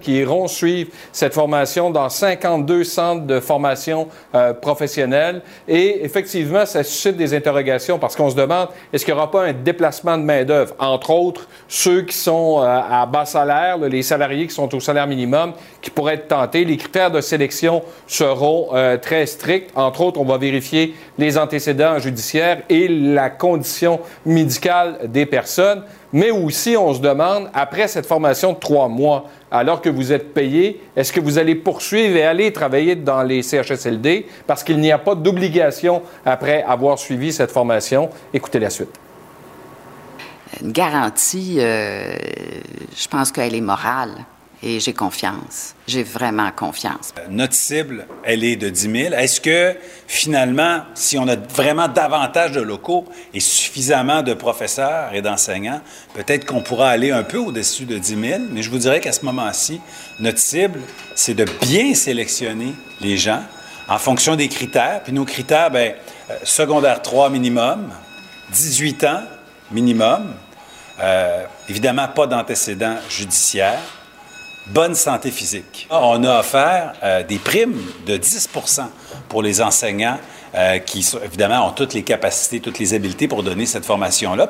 Qui iront suivre cette formation dans 52 centres de formation euh, professionnelle. Et effectivement, ça suscite des interrogations parce qu'on se demande, est-ce qu'il n'y aura pas un déplacement de main-d'œuvre? Entre autres, ceux qui sont euh, à bas salaire, les salariés qui sont au salaire minimum, qui pourraient être tentés. Les critères de sélection seront euh, très stricts. Entre autres, on va vérifier les antécédents judiciaires et la condition médicale des personnes. Mais aussi, on se demande, après cette formation de trois mois, alors que vous êtes payé, est-ce que vous allez poursuivre et aller travailler dans les CHSLD parce qu'il n'y a pas d'obligation après avoir suivi cette formation? Écoutez la suite. Une garantie, euh, je pense qu'elle est morale et j'ai confiance. J'ai vraiment confiance. Notre cible, elle est de 10 000. Est-ce que finalement, si on a vraiment davantage de locaux et suffisamment de professeurs et d'enseignants, peut-être qu'on pourra aller un peu au-dessus de 10 000, mais je vous dirais qu'à ce moment-ci, notre cible, c'est de bien sélectionner les gens en fonction des critères. Puis nos critères, bien, euh, secondaire 3 minimum, 18 ans minimum, euh, évidemment pas d'antécédents judiciaires, bonne santé physique. On a offert euh, des primes de 10 pour les enseignants euh, qui, évidemment, ont toutes les capacités, toutes les habiletés pour donner cette formation-là.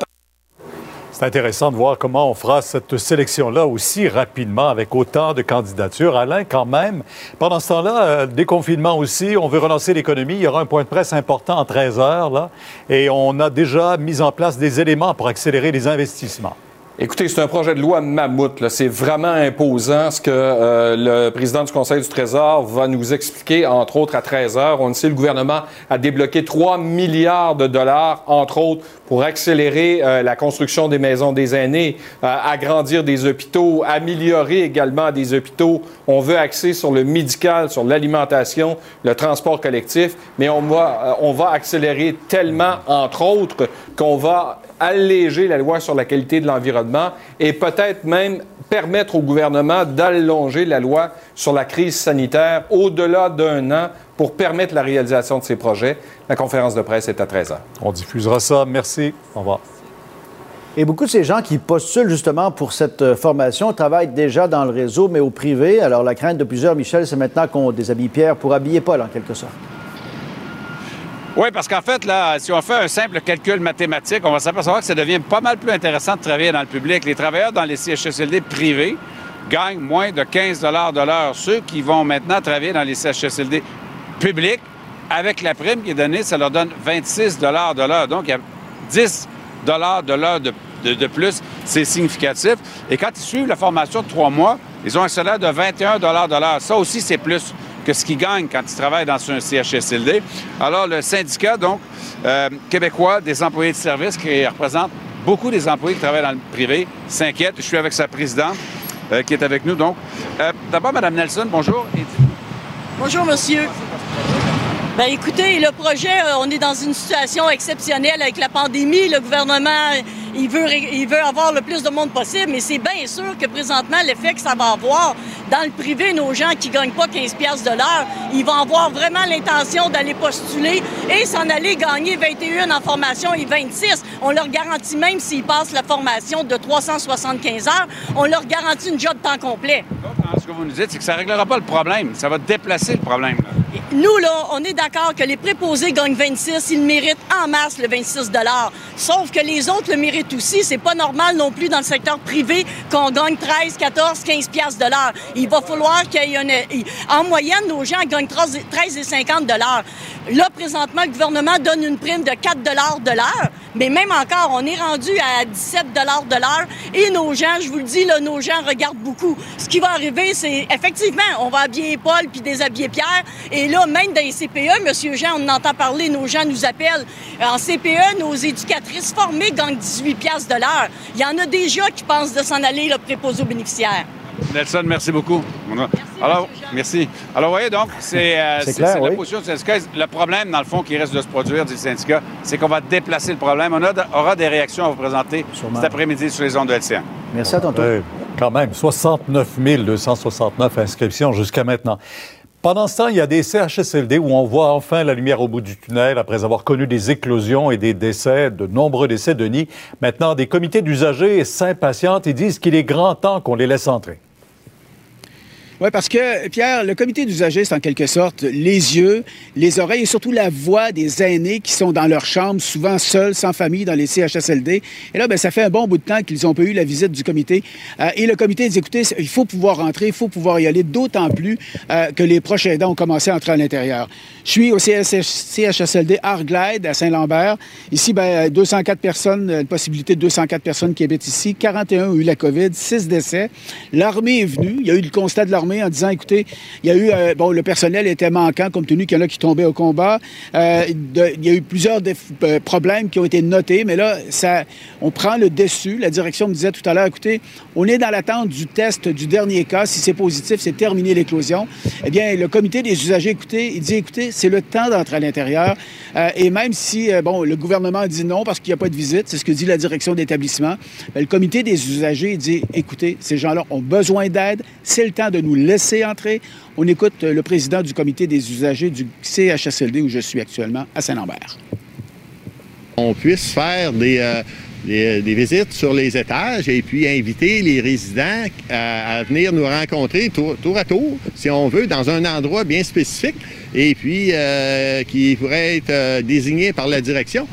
C'est intéressant de voir comment on fera cette sélection-là aussi rapidement avec autant de candidatures. Alain, quand même, pendant ce temps-là, euh, déconfinement aussi, on veut relancer l'économie. Il y aura un point de presse important en 13 heures, là, et on a déjà mis en place des éléments pour accélérer les investissements. Écoutez, c'est un projet de loi mammouth. C'est vraiment imposant ce que euh, le président du Conseil du Trésor va nous expliquer, entre autres, à 13 heures. On sait le gouvernement a débloqué 3 milliards de dollars, entre autres, pour accélérer euh, la construction des maisons des aînés, euh, agrandir des hôpitaux, améliorer également des hôpitaux. On veut axer sur le médical, sur l'alimentation, le transport collectif, mais on va, on va accélérer tellement, entre autres, qu'on va alléger la loi sur la qualité de l'environnement et peut-être même permettre au gouvernement d'allonger la loi sur la crise sanitaire au-delà d'un an pour permettre la réalisation de ces projets. La conférence de presse est à 13 h. On diffusera ça. Merci. Au revoir. Et beaucoup de ces gens qui postulent justement pour cette euh, formation travaillent déjà dans le réseau, mais au privé. Alors la crainte de plusieurs, Michel, c'est maintenant qu'on déshabille Pierre pour habiller Paul, en quelque sorte. Oui, parce qu'en fait, là, si on fait un simple calcul mathématique, on va s'apercevoir que ça devient pas mal plus intéressant de travailler dans le public. Les travailleurs dans les CHSLD privés gagnent moins de 15 de l'heure. Ceux qui vont maintenant travailler dans les CHSLD publics, avec la prime qui est donnée, ça leur donne 26 de l'heure. Donc, il y a 10 de l'heure de, de, plus. C'est significatif. Et quand ils suivent la formation de trois mois, ils ont un salaire de 21 de l'heure. Ça aussi, c'est plus que ce qu'ils gagnent quand ils travaillent dans un CHSLD. Alors, le syndicat, donc, euh, québécois des employés de service, qui représente beaucoup des employés qui travaillent dans le privé, s'inquiète. Je suis avec sa présidente euh, qui est avec nous, donc. Euh, d'abord, Mme Nelson, bonjour. Bonjour, monsieur. Bien, écoutez, le projet, on est dans une situation exceptionnelle avec la pandémie. Le gouvernement il veut, avoir le plus de monde possible, mais c'est bien sûr que présentement, l'effet que ça va avoir dans le privé, nos gens qui gagnent pas 15 pièces de l'heure, ils vont avoir vraiment l'intention d'aller postuler et s'en aller gagner 21 en formation et 26. On leur garantit même s'ils passent la formation de 375 heures, on leur garantit une job temps complet. Ce que vous nous dites, c'est que ça ne réglera pas le problème. Ça va déplacer le problème. Nous, là, on est d'accord que les préposés gagnent 26, ils méritent en masse le 26 Sauf que les autres le méritent aussi. C'est pas normal non plus dans le secteur privé qu'on gagne 13, 14, 15 piastres de l'heure. Il va falloir qu'il y ait une... En moyenne, nos gens gagnent 13,50 de l'heure. Là, présentement, le gouvernement donne une prime de 4 de l'heure, mais même encore, on est rendu à 17 de l'heure. Et nos gens, je vous le dis, nos gens regardent beaucoup. Ce qui va arriver, c'est effectivement, on va habiller Paul puis déshabiller Pierre. Et là, même dans les CPE, Monsieur Jean, on entend parler, nos gens nous appellent. En CPE, nos éducatrices formées gagnent 18 piastres de l'heure. Il y en a déjà qui pensent de s'en aller, le préposé aux bénéficiaires. Nelson, merci beaucoup. Merci, Alors, merci. Alors, vous voyez, donc, c'est euh, la position du syndicat. Le problème, dans le fond, qui reste de se produire, du syndicat, c'est qu'on va déplacer le problème. On aura des réactions à vous présenter cet après-midi sur les ondes de LCN. Merci à tour. quand même, 69 269 inscriptions jusqu'à maintenant. Pendant ce temps, il y a des CHSLD où on voit enfin la lumière au bout du tunnel après avoir connu des éclosions et des décès, de nombreux décès de nids. Maintenant, des comités d'usagers s'impatientent et disent qu'il est grand temps qu'on les laisse entrer. Oui, parce que, Pierre, le comité d'usagers, c'est en quelque sorte les yeux, les oreilles et surtout la voix des aînés qui sont dans leur chambre, souvent seuls, sans famille, dans les CHSLD. Et là, ben, ça fait un bon bout de temps qu'ils ont pas eu la visite du comité. Euh, et le comité dit, écoutez, il faut pouvoir rentrer, il faut pouvoir y aller, d'autant plus euh, que les proches aidants ont commencé à entrer à l'intérieur. Je suis au CHSLD Arglide à Saint-Lambert. Ici, ben, 204 personnes, une possibilité de 204 personnes qui habitent ici. 41 ont eu la COVID, 6 décès. L'armée est venue. Il y a eu le constat de l'armée en disant, écoutez, il y a eu, euh, bon, le personnel était manquant compte tenu qu'il y en a qui tombaient au combat. Euh, il y a eu plusieurs euh, problèmes qui ont été notés, mais là, ça, on prend le dessus. La direction me disait tout à l'heure, écoutez, on est dans l'attente du test du dernier cas. Si c'est positif, c'est terminé l'éclosion. Eh bien, le comité des usagers, écoutez, il dit, écoutez, c'est le temps d'entrer à l'intérieur. et même si, bon, le gouvernement dit non parce qu'il n'y a pas de visite, c'est ce que dit la direction d'établissement, le comité des usagers dit, écoutez, ces gens-là ont besoin d'aide. C'est le temps de nous laisser entrer. On écoute le président du comité des usagers du CHSLD où je suis actuellement à Saint-Lambert. On puisse faire des, euh, des, visites sur les étages et puis inviter les résidents à, venir nous rencontrer tour, à tour, si on veut, dans un endroit bien spécifique et puis euh, qui pourrait être euh, désigné par la direction.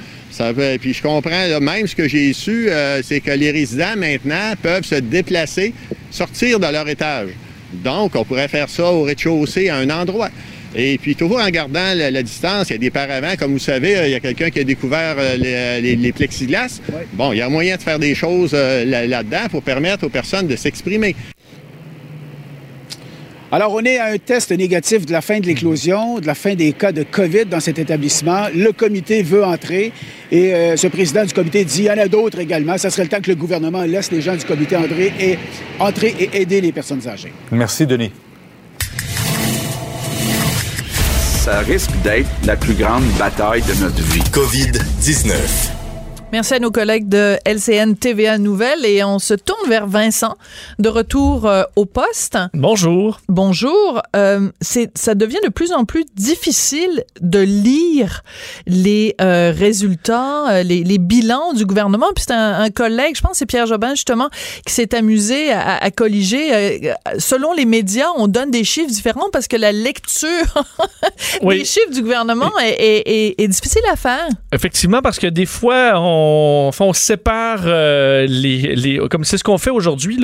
Puis je comprends, même ce que j'ai su, c'est que les résidents maintenant peuvent se déplacer, sortir de leur étage. Donc, on pourrait faire ça au rez-de-chaussée à un endroit. Et puis, toujours en gardant la, distance, il y a des paravents. Comme vous savez, il y a quelqu'un qui a découvert euh, les, plexiglas. Bon, il y a moyen de faire des choses euh, là-dedans pour permettre aux personnes de s'exprimer. Alors, on est à un test négatif de la fin de l'éclosion, de la fin des cas de COVID dans cet établissement. Le comité veut entrer et euh, ce président du comité dit il y en a d'autres également. Ça serait le temps que le gouvernement laisse les gens du comité entrer et, entrer et aider les personnes âgées. Merci, Denis. Ça risque d'être la plus grande bataille de notre vie. COVID-19. Merci à nos collègues de LCN TVA Nouvelles et on se tourne vers Vincent de retour euh, au poste. Bonjour. Bonjour. Euh, c'est ça devient de plus en plus difficile de lire les euh, résultats, les, les, bilans du gouvernement. Puis c'est un, un, collègue, je pense c'est Pierre Jobin justement, qui s'est amusé à, à colliger. selon les médias, on donne des chiffres différents parce que la lecture des chiffres du gouvernement est, est, est, est difficile à faire. Effectivement, parce que des fois on on, sépare euh, les, Comme c'est ce qu'on fait aujourd'hui.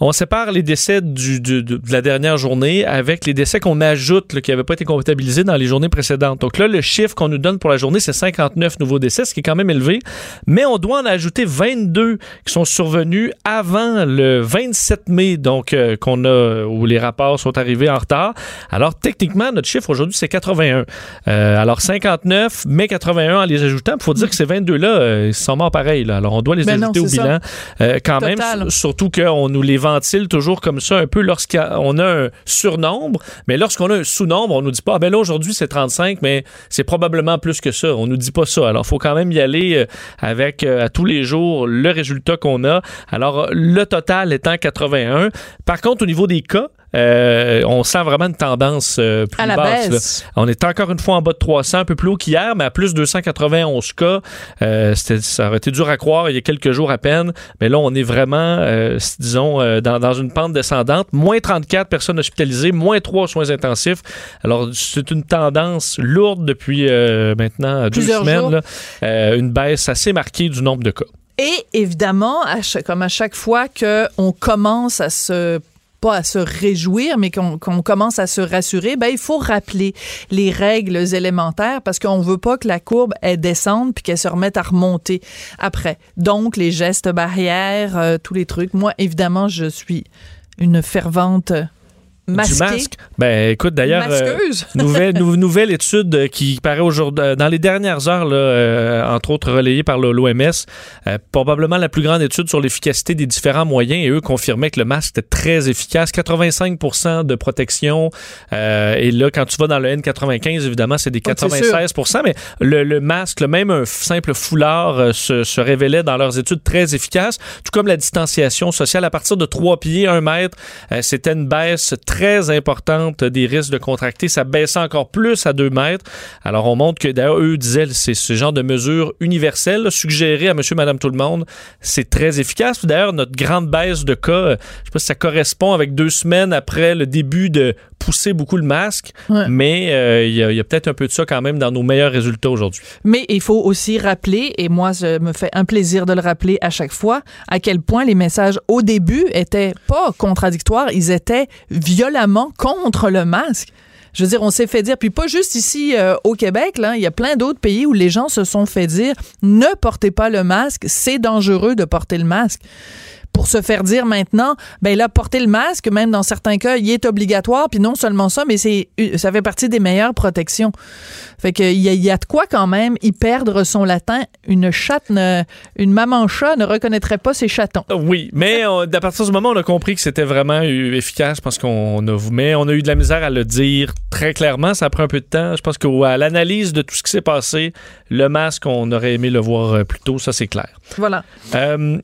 On sépare les décès de la dernière journée avec les décès qu'on ajoute, qui n'avaient pas été comptabilisés dans les journées précédentes. Donc là, le chiffre qu'on nous donne pour la journée, c'est 59 nouveaux décès, ce qui est quand même élevé. Mais on doit en ajouter 22 qui sont survenus avant le 27 mai, donc euh, où les rapports sont arrivés en retard. Alors techniquement, notre chiffre aujourd'hui, c'est 81. Euh, alors 59, mais 81 en les ajoutant. Il faut dire que ces 22 là, sont morts pareil. Alors, on doit les ben ajouter au bilan euh, quand même. Surtout qu'on nous les ventile toujours comme ça un peu lorsqu'on a un surnombre. Mais lorsqu'on a un sous-nombre, on nous dit pas, ah, ben là, aujourd'hui, c'est 35, mais c'est probablement plus que ça. On nous dit pas ça. Alors, il faut quand même y aller euh, avec euh, à tous les jours le résultat qu'on a. Alors, le total étant 81. Par contre, au niveau des cas, euh, on sent vraiment une tendance euh, plus basse. On est encore une fois en bas de 300, un peu plus haut qu'hier, mais à plus de 291 cas. Euh, ça aurait été dur à croire il y a quelques jours à peine, mais là, on est vraiment, disons, dans, dans, une pente descendante. Moins 34 personnes hospitalisées, moins 3 soins intensifs. Alors, c'est une tendance lourde depuis maintenant deux semaines. Là, une baisse assez marquée du nombre de cas. Et évidemment, comme à chaque fois qu'on commence à se à se réjouir, mais qu'on commence à se rassurer, ben, il faut rappeler les règles élémentaires parce qu'on veut pas que la courbe elle descende puis qu'elle se remette à remonter après. Donc, les gestes barrières, euh, tous les trucs. Moi, évidemment, je suis une fervente Masqué. Du masque. Ben, écoute, d'ailleurs, euh, nouvelle, nouvelle étude euh, qui paraît aujourd'hui, euh, dans les dernières heures, là, entre autres relayée par l'OMS, probablement la plus grande étude sur l'efficacité des différents moyens, et eux confirmaient que le masque était très efficace, 85% de protection, et là, quand tu vas dans le N95, évidemment, c'est des 96% mais le, masque, le même un simple foulard, se, se, révélait dans leurs études très efficace, tout comme la distanciation sociale à partir de 3 pieds, 1 mètre, c'était une baisse très très importante des risques de contracter. Ça baissait encore plus à 2 mètres. Alors, on montre que, d'ailleurs, eux disaient, c'est ce genre de mesure universelle, suggérée à monsieur, madame, tout le monde, c'est très efficace. D'ailleurs, notre grande baisse de cas, euh, je sais pas si ça correspond avec deux semaines après le début de pousser beaucoup le masque, mais euh, il y a, peut-être un peu de ça quand même dans nos meilleurs résultats aujourd'hui. Mais il faut aussi rappeler, et moi, je me fais un plaisir de le rappeler à chaque fois, à quel point les messages au début étaient pas contradictoires, ils étaient violemment contre le masque. Je veux dire, on s'est fait dire, puis pas juste ici euh, au Québec, là, il y a plein d'autres pays où les gens se sont fait dire, ne portez pas le masque, c'est dangereux de porter le masque pour se faire dire maintenant, ben là, porter le masque, même dans certains cas, il est obligatoire. Puis non seulement ça, mais c'est ça fait partie des meilleures protections. Fait que il y, a de quoi quand même y perdre son latin. Une chatte, une maman chat ne reconnaîtrait pas ses chatons. Oui, mais à partir du moment où on a compris que c'était vraiment efficace, parce qu'on a, mais on a eu de la misère à le dire très clairement. Ça pris un peu de temps. Je pense qu'à l'analyse de tout ce qui s'est passé, le masque, on aurait aimé le voir euh, plus tôt. Ça, c'est clair. Voilà. Euh,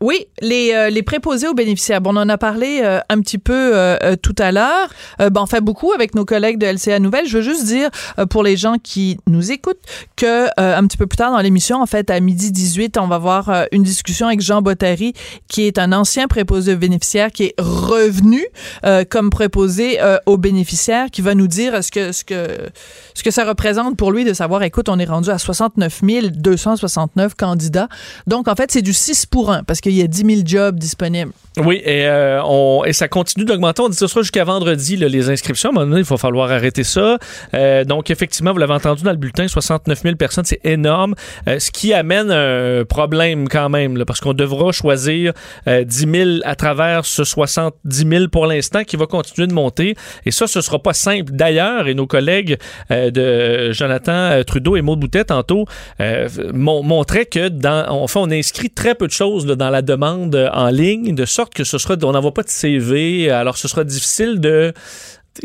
oui, les, euh, les préposés aux bénéficiaires. Bon, on en a parlé euh, un petit peu euh, tout à l'heure. ben, on fait beaucoup avec nos collègues de LCA Nouvelles. Je veux juste dire pour les gens qui nous écoutent que un petit peu plus tard dans l'émission, en fait, à midi 18, on va avoir une discussion avec Jean Bottary, qui est un ancien préposé aux bénéficiaires, qui est revenu comme préposé aux bénéficiaires, qui va nous dire ce que, ce, que, ce que ça représente pour lui de savoir, écoute, on est rendu à 69 269 candidats. Donc, en fait, c'est du 6 pour 1 parce il y a 10 000 jobs disponibles. Oui, et, euh, on, ça continue d'augmenter. On dit que ce sera jusqu'à vendredi, les inscriptions. À il va falloir arrêter ça. Euh, donc, effectivement, vous l'avez entendu dans le bulletin, 69 000 personnes, c'est énorme. Euh, ce qui amène un problème quand même, parce qu'on devra choisir 10 000 à travers ce 70 000 pour l'instant qui va continuer de monter. Et ça, ce sera pas simple. D'ailleurs, et nos collègues de Jonathan Trudeau et Maud Boutet, tantôt, montraient que dans, enfin, on inscrit très peu de choses dans la demande en ligne, de sorte que ce sera, on n'envoie pas de CV, alors ce sera difficile de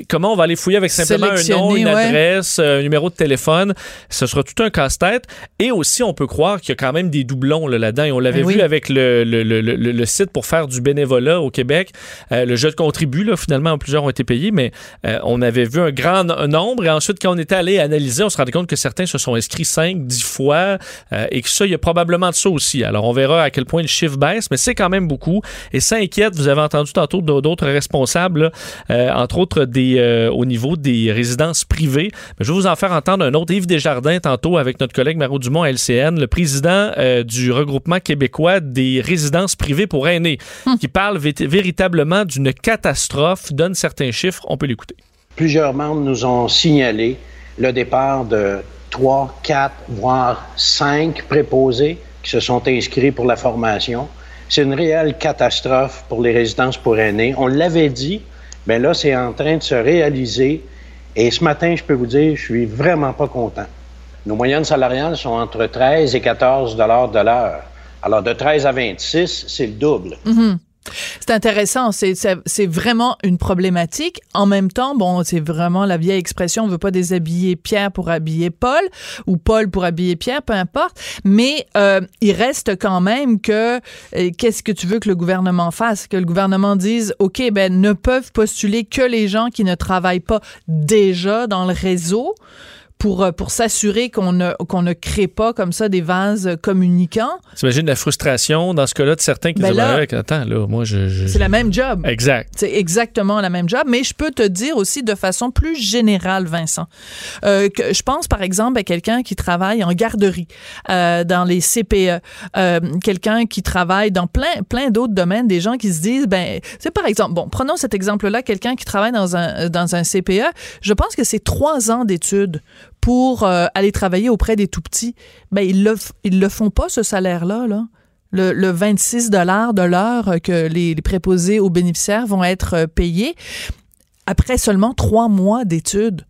comment on va aller fouiller avec simplement un nom, une adresse, un numéro de téléphone. Ce sera tout un casse-tête. Et aussi, on peut croire qu'il y a quand même des doublons là-dedans. Et on l'avait ben vu avec le, le, le, le, site pour faire du bénévolat au Québec. Euh, le jeu de contribue, là, finalement, plusieurs ont été payés, mais euh, on avait vu un grand nombre. Et ensuite, quand on était allé analyser, on se rendait compte que certains se sont inscrits 5, 10 fois euh, et que ça, il y a probablement de ça aussi. Alors, on verra à quel point le chiffre baisse, mais c'est quand même beaucoup. Et ça inquiète, vous avez entendu tantôt d'autres responsables, entre autres des euh, au niveau des résidences privées. je vais vous en faire entendre un autre, Yves Desjardins, tantôt avec notre collègue Mario Dumont à LCN, le président euh, du regroupement québécois des résidences privées pour aînés, hum. qui parle véritablement d'une catastrophe, donne certains chiffres. On peut l'écouter. Plusieurs membres nous ont signalé le départ de trois, quatre, voire cinq préposés qui se sont inscrits pour la formation. C'est une réelle catastrophe pour les résidences pour aînés. On l'avait dit, Bien là, c'est en train de se réaliser. Et ce matin, je peux vous dire, je suis vraiment pas content. Nos moyennes salariales sont entre 13 et 14 dollars de l'heure. Alors, de 13 à 26, c'est le double. Mm-hmm. C'est intéressant, c'est vraiment une problématique. En même temps, bon, c'est vraiment la vieille expression, on veut pas déshabiller Pierre pour habiller Paul ou Paul pour habiller Pierre, peu importe. Mais euh, il reste quand même que euh, qu'est-ce que tu veux que le gouvernement fasse? Que le gouvernement dise, ok, ben ne peuvent postuler que les gens qui ne travaillent pas déjà dans le réseau pour, euh, pour s'assurer qu'on ne, qu'on ne crée pas comme ça des vases communicants. T'imagines la frustration dans ce cas-là de certains qui ben disent ben Attends, là, moi, je. C'est la même job. Exact. C'est exactement la même job. Mais je peux te dire aussi de façon plus générale, Vincent, euh, que je pense par exemple à quelqu'un qui travaille en garderie, euh, dans les CPE, euh, quelqu'un qui travaille dans plein, plein d'autres domaines, des gens qui se disent ben, c'est par exemple, bon, prenons cet exemple-là, quelqu'un qui travaille dans un, dans un CPE, je pense que c'est trois ans d'études pour euh, aller travailler auprès des tout petits, ben ils le ils le font pas ce salaire-là là. Le, le 26 dollars de l'heure que les, préposés aux bénéficiaires vont être euh, payés après seulement trois mois d'études.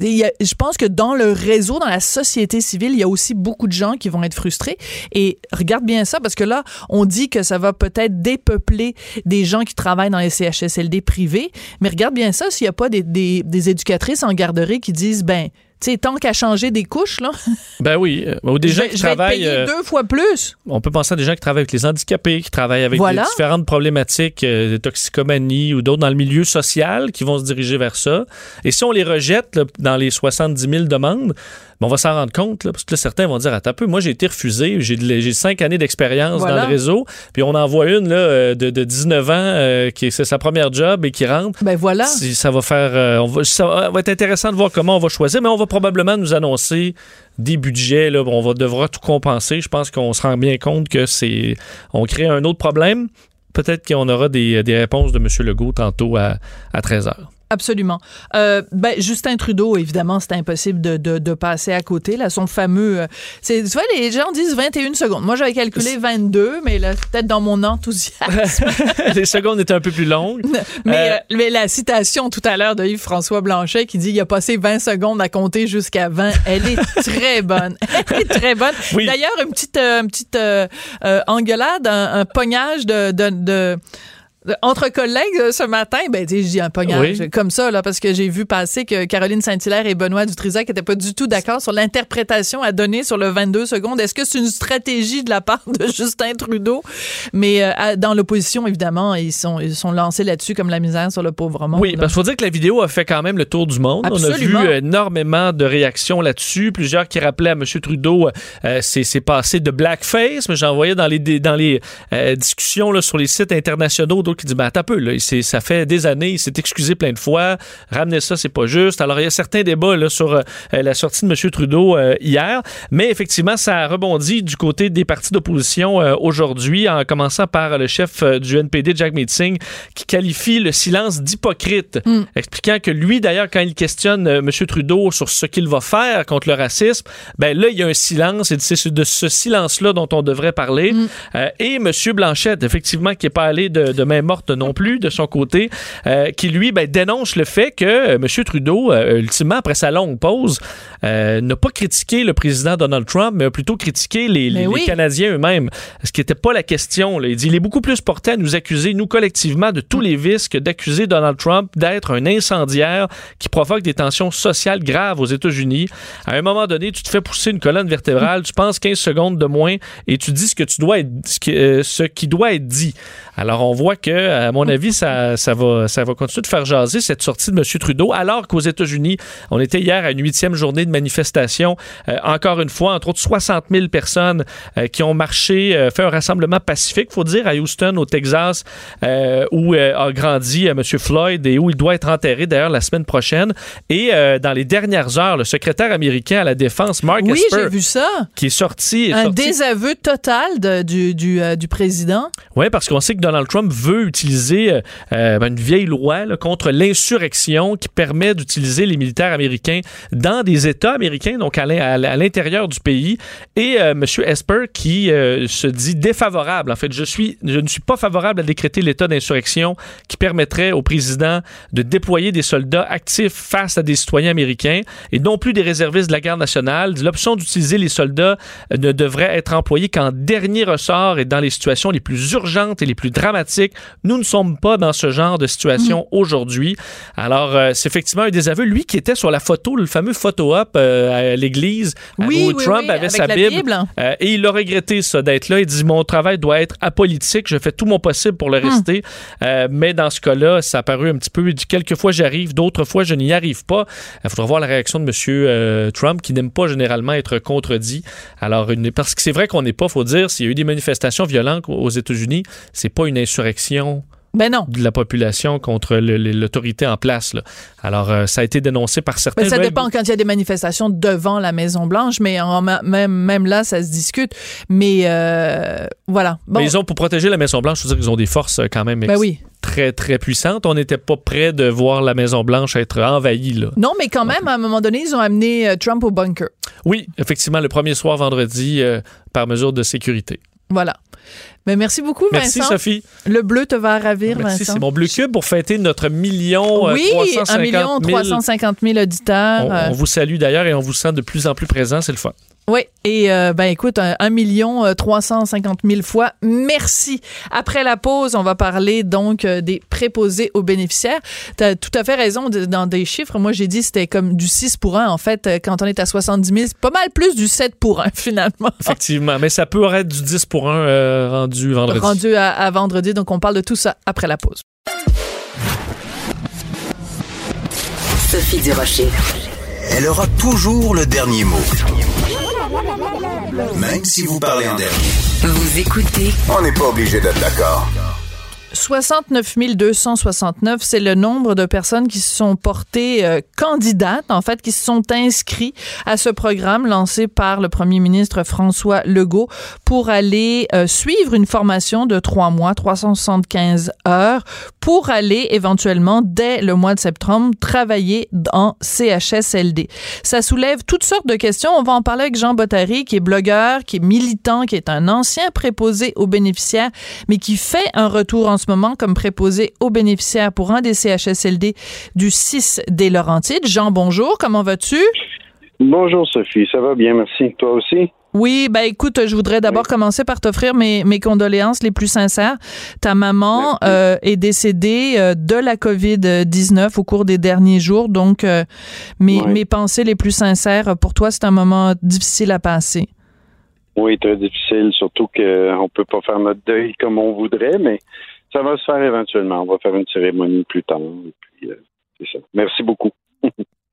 je pense que dans le réseau, dans la société civile, il y a aussi beaucoup de gens qui vont être frustrés. Et regarde bien ça, parce que là, on dit que ça va peut-être dépeupler des gens qui travaillent dans les CHSLD privés. Mais regarde bien ça, s'il n'y a pas des, des, des éducatrices en garderie qui disent, ben, Tu sais, tant qu'à changer des couches, là. Ben oui. euh, Ou des je gens qui je vais être travaillent. payé euh, deux fois plus. on peut penser à des gens qui travaillent avec les handicapés, qui travaillent avec Voilà. des différentes problématiques euh, de toxicomanie ou d'autres dans le milieu social qui vont se diriger vers ça. Et si on les rejette là, dans les 70 000 demandes, ben, on va s'en rendre compte, là, parce que là, certains vont dire Attends un peu, moi j'ai été refusé, j'ai cinq années d'expérience Voilà. dans le réseau, puis on en voit une là, de, de 19 ans qui c'est sa première job et qui rentre. Ben voilà. Si ça va faire. on va, ça va être intéressant de voir comment on va choisir, mais on va probablement nous annoncer des budgets. Là, on va devra tout compenser. Je pense qu'on se rend bien compte que c'est. On crée un autre problème. Peut-être qu'on aura des, réponses de M. Legault tantôt à, à 13h. Absolument. Euh, ben, Justin Trudeau, évidemment, c'est impossible de, de, de passer à côté. Là, son fameux. euh, c'est, tu vois, les gens disent 21 secondes. Moi, j'avais calculé 22, mais là, c'est peut-être dans mon enthousiasme. les secondes étaient un peu plus longues. mais, Euh, mais la citation tout à l'heure de Yves-François Blanchet qui dit il a passé 20 secondes à compter jusqu'à 20, elle est très bonne. Elle est très bonne. Oui. D'ailleurs, une petite, une petite engueulade, un, un pognage de- entre collègues euh, ce matin, ben je dis un pognage Oui. comme ça là parce que j'ai vu passer que Caroline Saint-Hilaire et Benoît Dutrisac n'étaient pas du tout d'accord sur l'interprétation à donner sur le 22 secondes. Est-ce que c'est une stratégie de la part de Justin Trudeau? Mais euh, dans l'opposition évidemment, ils sont ils sont lancés là-dessus comme la misère sur le pauvre monde. Oui, parce qu'il faut dire que la vidéo a fait quand même le tour du monde. Absolument. On a vu énormément de réactions là-dessus. Plusieurs qui rappelaient à M. Trudeau, euh, c'est passé de blackface, mais j'en voyais dans les, dans les euh, discussions là, sur les sites internationaux, qui disent, ben, attends un peu, là, ça fait des années, il s'est excusé plein de fois, ramener ça, c'est pas juste. Alors, il y a certains débats là, sur euh, la sortie de M. Trudeau euh, hier, mais effectivement, ça a rebondi du côté des partis d'opposition euh, aujourd'hui, en commençant par le chef du NPD, Jack Meeting, qui qualifie le silence d'hypocrite, expliquant que lui, d'ailleurs, quand il questionne M. Trudeau sur ce qu'il va faire contre le racisme, ben là, il y a un silence et c'est de ce silence-là dont on devrait parler. Euh, et M. Blanchette, effectivement, qui n'est pas allé de, de main morte non plus de son côté, euh, qui lui ben, dénonce le fait que euh, M. Trudeau, euh, ultimement, après sa longue pause, n'a pas critiqué le président Donald Trump, mais a plutôt critiqué les, les- Mais oui. les Canadiens eux-mêmes. Ce qui n'était pas la question. là. Il dit il est beaucoup plus porté à nous accuser, nous collectivement, de tous les vices que d'accuser Donald Trump d'être un incendiaire qui provoque des tensions sociales graves aux États-Unis. À un moment donné, tu te fais pousser une colonne vertébrale, tu penses 15 secondes de moins et tu dis ce que tu dois être, ce qui, euh, ce qui doit être dit. Alors, on voit que, à mon avis, ça, ça, va, ça va continuer de faire jaser cette sortie de M. Trudeau, alors qu'aux États-Unis, on était hier à une huitième journée de manifestation. Euh, encore une fois, entre autres 60 000 personnes euh, qui ont marché, euh, fait un rassemblement pacifique, faut dire, à Houston, au Texas, où a grandi M. Floyd et où il doit être enterré d'ailleurs la semaine prochaine. Et dans les dernières heures, le secrétaire américain à la défense, Mark oui, Esper, vu ça. qui est sorti. est Un sorti- désaveu total de- du, du, du président. Oui, parce qu'on sait que Donald Trump veut utiliser euh, ben, une vieille loi contre l'insurrection qui permet d'utiliser les militaires américains dans des États américains, donc à l'intérieur du pays. Et euh, M. Esper qui euh, se dit défavorable. En fait, je, suis, je ne suis pas favorable à décréter l'état d'insurrection qui permettrait au président de déployer des soldats actifs face à des citoyens américains et non plus des réservistes de la garde nationale. L'option d'utiliser les soldats ne devrait être employée qu'en dernier ressort et dans les situations les plus urgentes et les plus dramatiques. Nous ne sommes pas dans ce genre de situation aujourd'hui. Alors, euh, c'est effectivement un désaveu. Lui qui était sur la photo, le fameux photo-op euh, à l'église, Oui, où oui, Trump oui, avait sa Bible. Bible. Euh, et il a regretté ça d'être là. Il dit Mon travail doit être apolitique. Je fais tout mon possible pour le rester. Euh, mais dans ce cas-là, ça a paru un petit peu. Il dit Quelques fois j'arrive, d'autres fois je n'y arrive pas. Il faudra voir la réaction de M. Trump qui n'aime pas généralement être contredit. Alors, une- parce que c'est vrai qu'on n'est pas, faut dire, s'il y a eu des manifestations violentes aux États-Unis, c'est pas une insurrection Ben non. de la population contre l'autorité en place. là. Alors, euh, ça a été dénoncé par certains. Ben, ça dépend quand il y a des manifestations devant la Maison Blanche, mais en même, même là, ça se discute. Mais euh, voilà. Bon, Mais ils ont, pour protéger la Maison-Blanche, je veux dire qu'ils ont des forces euh, quand même Ben oui. très, très puissantes. On n'était pas près de voir la Maison-Blanche être envahie. Là. non, mais quand même, à un moment donné, ils ont amené Trump au bunker. Oui, effectivement, le premier soir vendredi, euh, par mesure de sécurité. Voilà. Ben, merci beaucoup, Merci, Vincent. Sophie. Le bleu te va ravir, Merci, Vincent. c'est mon bleu cube pour fêter notre million euh, Oui, 350 1 million 000. 350 000 auditeurs. On, Euh, on vous salue d'ailleurs et on vous sent de plus en plus présent, c'est le fun. Oui, et euh, ben écoute, un, un million euh, 350 000 fois, merci. Après la pause, on va parler donc euh, des préposés aux bénéficiaires. Tu as tout à fait raison de- dans des chiffres. Moi, j'ai dit c'était comme du 6 pour 1. En fait, euh, quand on est à 70 000, c'est pas mal plus du 7 pour 1 finalement. Effectivement, mais ça peut être du 10 pour 1 rendu vendredi. Rendu à, à vendredi, donc on parle de tout ça après la pause. Sophie Durocher. Elle aura toujours le dernier mot. Même si vous parlez en dernier. Vous écoutez On n'est pas obligé d'être d'accord. 69 269, c'est le nombre de personnes qui se sont portées euh, candidates, en fait, qui se sont inscrits à ce programme lancé par le premier ministre François Legault pour aller euh, suivre une formation de trois mois, 375 heures, pour aller éventuellement, dès le mois de septembre, travailler en CHSLD. Ça soulève toutes sortes de questions. On va en parler avec Jean Bottary, qui est blogueur, qui est militant, qui est un ancien préposé aux bénéficiaires, mais qui fait un retour en ce moment comme préposé aux bénéficiaires pour un des CHSLD du 6 des Laurentides. Jean, bonjour, comment vas-tu? Bonjour Sophie, ça va bien, merci. Toi aussi? Oui, ben écoute, je voudrais d'abord commencer par t'offrir mes, mes condoléances les plus sincères. Ta maman euh, est décédée euh, de la COVID-19 au cours des derniers jours, donc euh, mes, mes pensées les plus sincères pour toi, c'est un moment difficile à passer. Oui, très difficile, surtout qu'on peut pas faire notre deuil comme on voudrait, mais ça va se faire éventuellement. On va faire une cérémonie plus tard. et puis, euh, c'est ça. Merci beaucoup.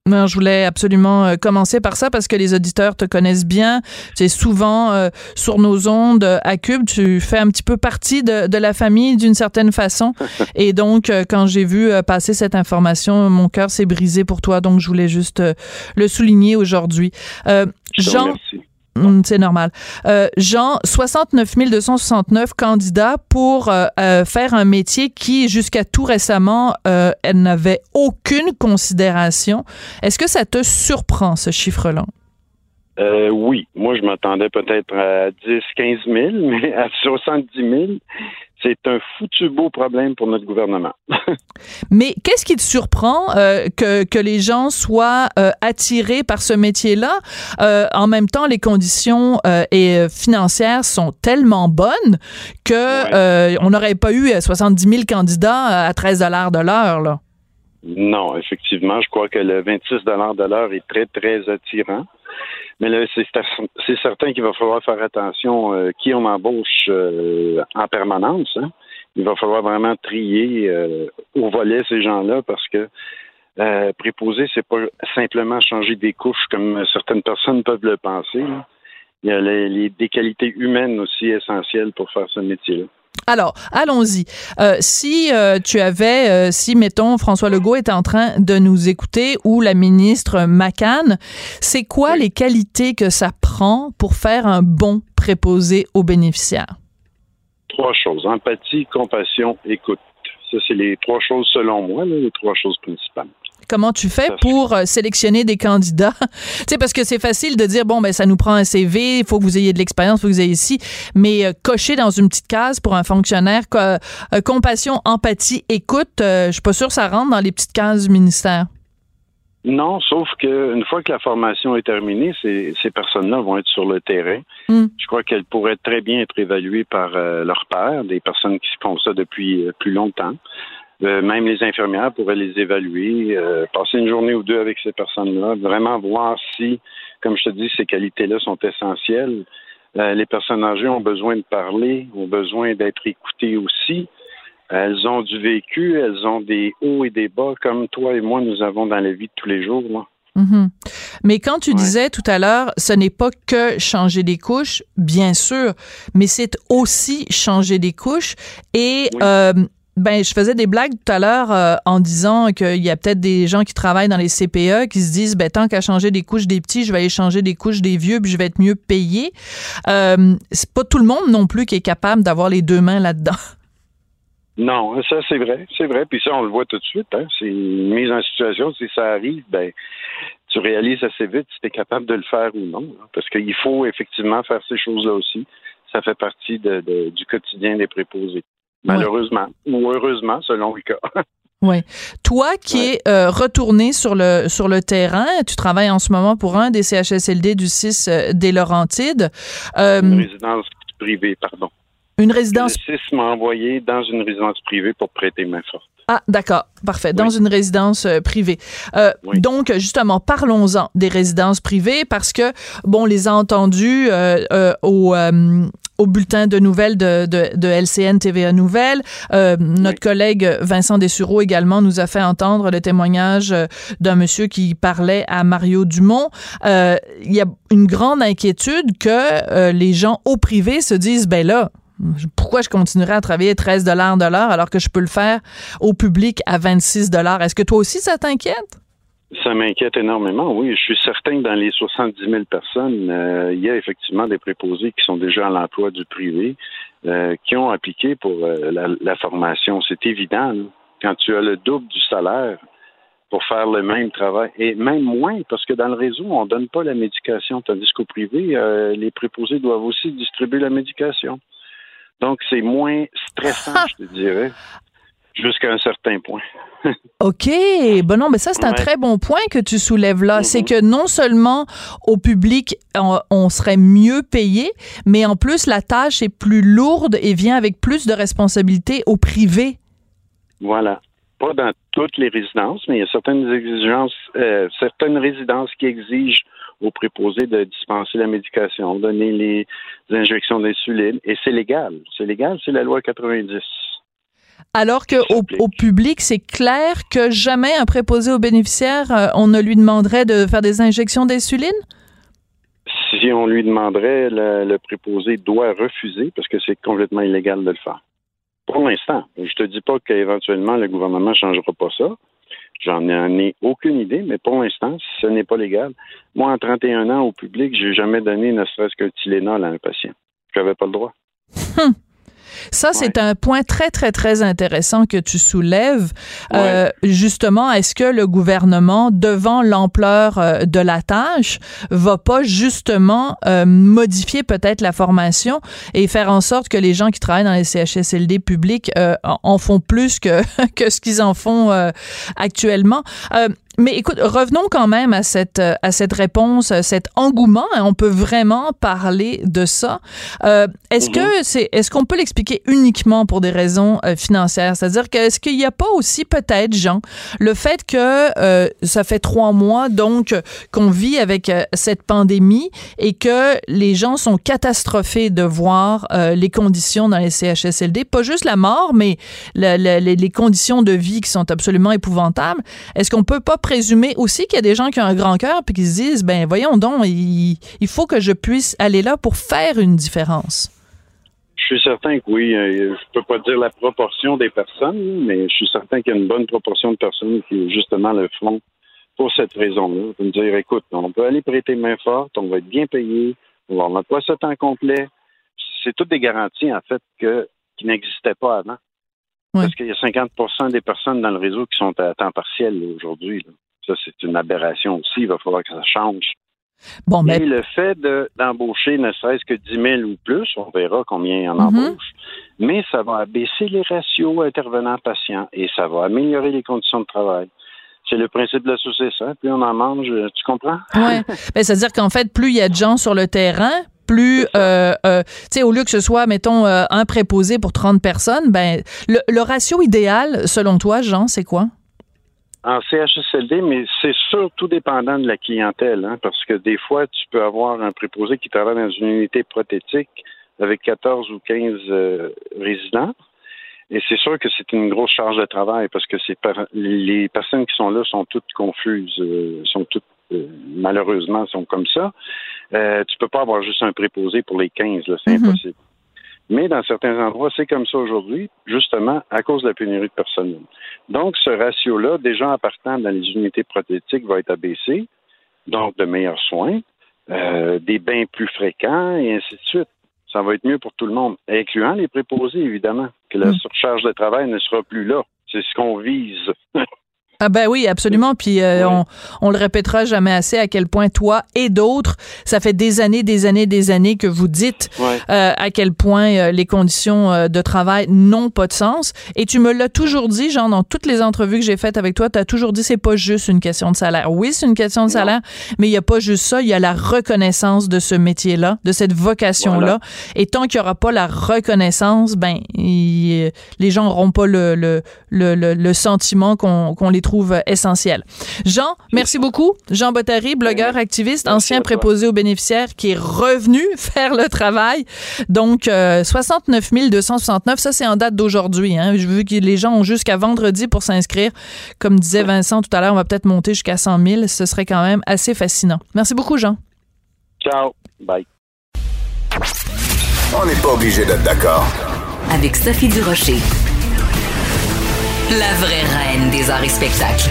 Non, je voulais absolument euh, commencer par ça parce que les auditeurs te connaissent bien. Tu es souvent euh, sur nos ondes à Cube. Tu fais un petit peu partie de, de la famille d'une certaine façon. Et donc, quand j'ai vu passer cette information, mon cœur s'est brisé pour toi. Donc, je voulais juste le souligner aujourd'hui. Euh, Jean, remercie. Hum, c'est normal. Euh, Jean, 69 269 candidats pour euh, euh, faire un métier qui, jusqu'à tout récemment, euh, elle n'avait aucune considération. Est-ce que ça te surprend, ce chiffre-là? Euh, oui, moi je m'attendais peut-être à 10, 15 000, mais à 70 000, c'est un foutu beau problème pour notre gouvernement. Mais qu'est-ce qui te surprend euh, que, que les gens soient euh, attirés par ce métier-là? Euh, en même temps, les conditions et, financières sont tellement bonnes que euh, on n'aurait pas eu 70 000 candidats à 13 de l'heure. Non, effectivement, je crois que le 26 de l'heure est très, très attirant. Mais là, c'est certain qu'il va falloir faire attention euh, qui on embauche euh, en permanence. hein. Il va falloir vraiment trier euh, au volet ces gens-là parce que euh, préposer, c'est pas simplement changer des couches comme certaines personnes peuvent le penser. Il y a les- les- des qualités humaines aussi essentielles pour faire ce métier-là. Alors, allons-y. Euh, si euh, tu avais, euh, si, mettons, François Legault est en train de nous écouter ou la ministre Macan, c'est quoi les qualités que ça prend pour faire un bon préposé aux bénéficiaires? Trois choses. Empathie, compassion, écoute. Ça, c'est les trois choses, selon moi, là, les trois choses principales. Comment tu fais pour euh, sélectionner des candidats? tu sais, parce que c'est facile de dire, bon, ben, ça nous prend un CV, il faut que vous ayez de l'expérience, il faut que vous ayez ici, mais euh, cocher dans une petite case pour un fonctionnaire, euh, compassion, empathie, écoute, euh, je suis pas sûre que ça rentre dans les petites cases du ministère. Non, sauf que une fois que la formation est terminée, ces, ces personnes-là vont être sur le terrain. Mm. Je crois qu'elles pourraient très bien être évaluées par euh, leur père, des personnes qui font ça depuis euh, plus longtemps. Euh, même les infirmières pourraient les évaluer, euh, passer une journée ou deux avec ces personnes-là, vraiment voir si, comme je te dis, ces qualités-là sont essentielles. Euh, les personnes âgées ont besoin de parler, ont besoin d'être écoutées aussi. Elles ont du vécu, elles ont des hauts et des bas, comme toi et moi, nous avons dans la vie de tous les jours. là. Mhm. Mais quand tu disais tout à l'heure, ce n'est pas que changer des couches, bien sûr, mais c'est aussi changer des couches. Et euh, ben, je faisais des blagues tout à l'heure euh, en disant qu'il y a peut-être des gens qui travaillent dans les CPE qui se disent, ben, tant qu'à changer des couches des petits, je vais aller changer des couches des vieux, puis je vais être mieux payé. Euh, c'est pas tout le monde non plus qui est capable d'avoir les deux mains là-dedans. Non, ça c'est vrai, c'est vrai. Puis ça, on le voit tout de suite. Hein. C'est une mise en situation. Si ça arrive, ben tu réalises assez vite si tu es capable de le faire ou non. hein. Parce qu'il faut effectivement faire ces choses-là aussi. ça fait partie de, de- du quotidien des préposés. Malheureusement, ou heureusement, selon le cas. Oui. Toi qui es euh, retourné sur le sur le terrain, tu travailles en ce moment pour un des CHSLD du 6 euh, des Laurentides. Euh, Une résidence privée, pardon. une résidence Le 6 m'a envoyé dans une résidence privée pour prêter main forte. Ah, d'accord, parfait. Dans une résidence privée. Euh, Donc, justement, parlons-en des résidences privées parce que, bon, on les a entendus euh, euh, au, au bulletin de nouvelles de, de, de LCN TVA Nouvelles. Euh, notre collègue Vincent Dessureau également nous a fait entendre le témoignage euh, d'un monsieur qui parlait à Mario Dumont. Euh, Il y a une grande inquiétude que euh, les gens au privé se disent, ben là, pourquoi je continuerais à travailler 13 dollars de l'heure alors que je peux le faire au public à 26 dollars? Est-ce que toi aussi ça t'inquiète? Ça m'inquiète énormément, oui. Je suis certain que dans les 70 000 personnes, euh, il y a effectivement des préposés qui sont déjà à l'emploi du privé, euh, qui ont appliqué pour euh, la, la formation. C'est évident. là. Quand tu as le double du salaire pour faire le même travail, et même moins, parce que dans le réseau, on ne donne pas la médication, tandis qu'au privé, les préposés doivent aussi distribuer la médication. Donc, c'est moins stressant, je te dirais, jusqu'à un certain point. OK. Bon, non, mais ça, c'est un très bon point que tu soulèves là. C'est que non seulement au public, on, on serait mieux payé, mais en plus, la tâche est plus lourde et vient avec plus de responsabilités au privé. Voilà. Pas dans toutes les résidences, mais il y a certaines exigences, euh, certaines résidences qui exigent aux préposés de dispenser la médication, donner les injections d'insuline, et c'est légal. C'est légal, c'est la loi 90. Alors que au, au public, c'est clair que jamais un préposé aux bénéficiaires, euh, on ne lui demanderait de faire des injections d'insuline? Si on lui demanderait, le, le préposé doit refuser parce que c'est complètement illégal de le faire. Pour l'instant, je te dis pas qu'éventuellement le gouvernement ne changera pas ça. J'en ai, ai aucune idée, mais pour l'instant, ce n'est pas légal. Moi, en 31 ans au public, j'ai jamais donné ne serait-ce qu'un Tylenol à un patient. Je n'avais pas le droit. Ça, c'est un point très, très, très intéressant que tu soulèves. Euh, justement, est-ce que le gouvernement, devant l'ampleur euh, de la tâche, va pas justement euh, modifier peut-être la formation et faire en sorte que les gens qui travaillent dans les CHSLD publics euh, en- font plus que, que ce qu'ils en font euh, actuellement? Euh, mais écoute, revenons quand même à cette euh, à cette réponse, à cet engouement. hein, on peut vraiment parler de ça. Euh, est-ce que c'est est-ce qu'on peut l'expliquer uniquement pour des raisons euh, financières? C'est-à-dire que est-ce qu'il n'y a pas aussi peut-être, Jean, le fait que euh, ça fait trois mois donc qu'on vit avec euh, cette pandémie et que les gens sont catastrophés de voir euh, les conditions dans les CHSLD, pas juste la mort, mais le- le- les- les conditions de vie qui sont absolument épouvantables. Est-ce qu'on peut pas présumer aussi qu'il y a des gens qui ont un grand cœur puis qui se disent ben voyons donc il, faut que je puisse aller là pour faire une différence. Je suis certain que oui. euh, Je peux pas dire la proportion des personnes, mais je suis certain qu'il y a une bonne proportion de personnes qui, justement, le font pour cette raison-là. De me dire, écoute, on peut aller prêter main forte, on va être bien payé, on va avoir pas ça temps complet. C'est toutes des garanties, en fait, que, qui n'existaient pas avant. Parce qu'il y a 50 des personnes dans le réseau qui sont à temps partiel aujourd'hui. Ça, c'est une aberration aussi. Il va falloir que ça change. Bon, ben, Et le fait de- d'embaucher ne serait-ce que 10 000 ou plus, on verra combien en Mhm. embauche, mais ça va abaisser les ratios intervenants-patients et ça va améliorer les conditions de travail. C'est le principe de la saucisse. Hein? Plus on en mange, euh, tu comprends? Ouais. Ben, c'est-à-dire qu'en fait, plus il y a de gens sur le terrain, plus, euh, euh, tu sais, au lieu que ce soit, mettons, euh, un préposé pour 30 personnes, ben, le, ratio idéal, selon toi, Jean, c'est quoi? En CHSLD, mais c'est surtout dépendant de la clientèle, hein, parce que des fois, tu peux avoir un préposé qui travaille dans une unité prothétique avec 14 ou 15 euh, résidents. Et c'est sûr que c'est une grosse charge de travail parce que c'est les personnes qui sont là sont toutes confuses, sont toutes malheureusement sont comme ça. Euh, tu peux pas avoir juste un préposé pour les 15, là, c'est Mhm. impossible. Mais dans certains endroits, c'est comme ça aujourd'hui, justement à cause de la pénurie de personnel. Donc, ce ratio-là, déjà en partant dans les unités prothétiques, va être abaissé, donc de meilleurs soins, euh, des bains plus fréquents, et ainsi de suite. Ça va être mieux pour tout le monde, incluant les préposés, évidemment, que la surcharge de travail ne sera plus là. C'est ce qu'on vise. Ah ben oui, absolument. Puis euh, on, on le répétera jamais assez à quel point toi et d'autres, ça fait des années, des années, des années que vous dites euh, à quel point euh, les conditions de travail n'ont pas de sens. Et tu me l'as toujours dit, genre dans toutes les entrevues que j'ai faites avec toi, tu as toujours dit c'est pas juste une question de salaire. Oui, c'est une question de salaire, mais il y a pas juste ça, il y a la reconnaissance de ce métier-là, de cette vocation-là. Et tant qu'il y aura pas la reconnaissance, ben les gens n'auront pas le, le, le, le sentiment qu'on qu'on les trouve essentiel. Jean, merci beaucoup. Jean Bottary, blogueur, activiste, ancien préposé aux bénéficiaires qui est revenu faire le travail. Donc, 69 euh, 269, ça c'est en date d'aujourd'hui. Hein. Vu que les gens ont jusqu'à vendredi pour s'inscrire. Comme disait Vincent tout à l'heure, on va peut-être monter jusqu'à 100 000. Ce serait quand même assez fascinant. Merci beaucoup, Jean. Ciao. Bye. On n'est pas obligé d'être d'accord. Avec Sophie Durocher. La vraie reine des arts et spectacles.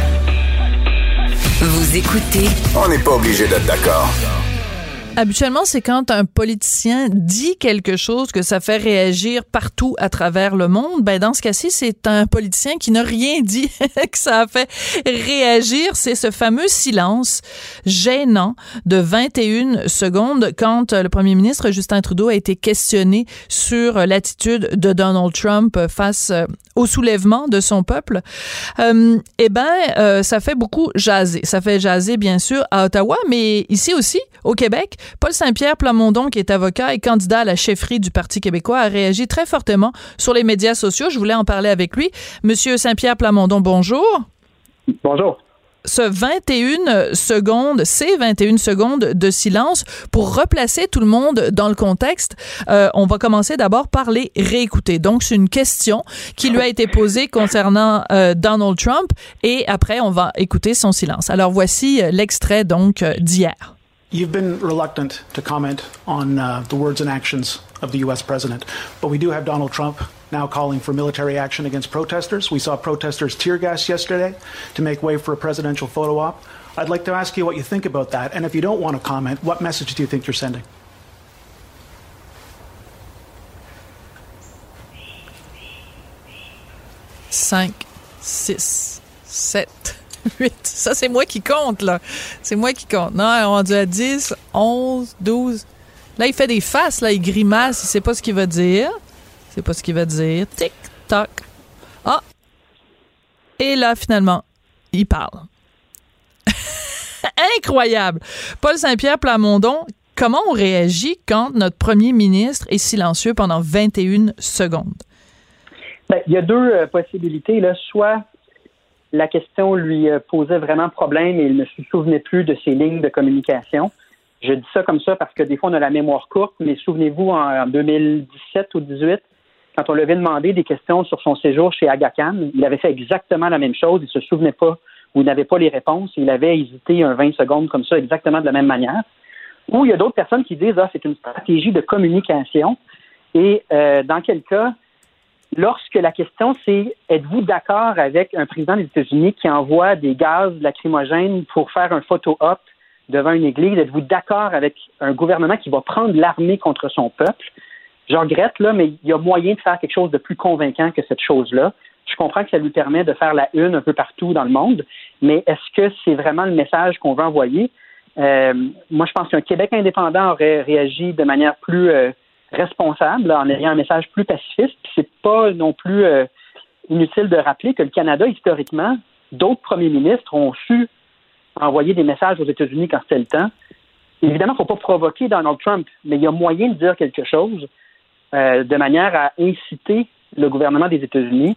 Vous écoutez. On n'est pas obligé d'être d'accord. Habituellement, c'est quand un politicien dit quelque chose que ça fait réagir partout à travers le monde. Ben, dans ce cas-ci, c'est un politicien qui n'a rien dit que ça a fait réagir. C'est ce fameux silence gênant de 21 secondes quand le premier ministre Justin Trudeau a été questionné sur l'attitude de Donald Trump face au soulèvement de son peuple. Euh, eh ben, euh, ça fait beaucoup jaser. Ça fait jaser, bien sûr, à Ottawa, mais ici aussi, au Québec, Paul Saint-Pierre Plamondon, qui est avocat et candidat à la chefferie du Parti québécois, a réagi très fortement sur les médias sociaux. Je voulais en parler avec lui. Monsieur Saint-Pierre Plamondon, bonjour. Bonjour ce 21 secondes, ces 21 secondes de silence pour replacer tout le monde dans le contexte. Euh, on va commencer d'abord par les réécouter. Donc, c'est une question qui lui a été posée concernant euh, Donald Trump et après, on va écouter son silence. Alors, voici euh, l'extrait donc d'hier. You've been reluctant to comment on uh, the words and actions of the U.S. president, but we do have Donald Trump now calling for military action against protesters. We saw protesters tear gas yesterday to make way for a presidential photo op. I'd like to ask you what you think about that, and if you don't want to comment, what message do you think you're sending? Cinq, six, sept. 8. Ça, c'est moi qui compte, là. C'est moi qui compte. Non, on est à 10, 11, 12. Là, il fait des faces, là, il grimace, il sait pas ce qu'il va dire. Il sait pas ce qu'il va dire. Tic, toc. Ah! Et là, finalement, il parle. Incroyable! Paul Saint-Pierre Plamondon, comment on réagit quand notre premier ministre est silencieux pendant 21 secondes? Ben, il y a deux euh, possibilités. Là. Soit la question lui euh, posait vraiment problème et il ne se souvenait plus de ses lignes de communication. Je dis ça comme ça parce que des fois, on a la mémoire courte, mais souvenez-vous, en 2017 ou 2018, quand on lui avait demandé des questions sur son séjour chez Agacan, il avait fait exactement la même chose. Il ne se souvenait pas ou il n'avait pas les réponses. Il avait hésité un 20 secondes comme ça, exactement de la même manière. Ou il y a d'autres personnes qui disent, ah, c'est une stratégie de communication. Et euh, dans quel cas, lorsque la question c'est êtes-vous d'accord avec un président des États-Unis qui envoie des gaz lacrymogènes pour faire un photo-op devant une église, êtes-vous d'accord avec un gouvernement qui va prendre l'armée contre son peuple? Je regrette, là, mais il y a moyen de faire quelque chose de plus convaincant que cette chose-là. Je comprends que ça lui permet de faire la une un peu partout dans le monde, mais est-ce que c'est vraiment le message qu'on veut envoyer? Euh, moi, je pense qu'un Québec indépendant aurait réagi de manière plus euh, responsable en ayant un message plus pacifiste. Puis c'est pas non plus euh, inutile de rappeler que le Canada, historiquement, d'autres premiers ministres ont su envoyer des messages aux États-Unis quand c'était le temps. Évidemment, il ne faut pas provoquer Donald Trump, mais il y a moyen de dire quelque chose euh, de manière à inciter le gouvernement des États-Unis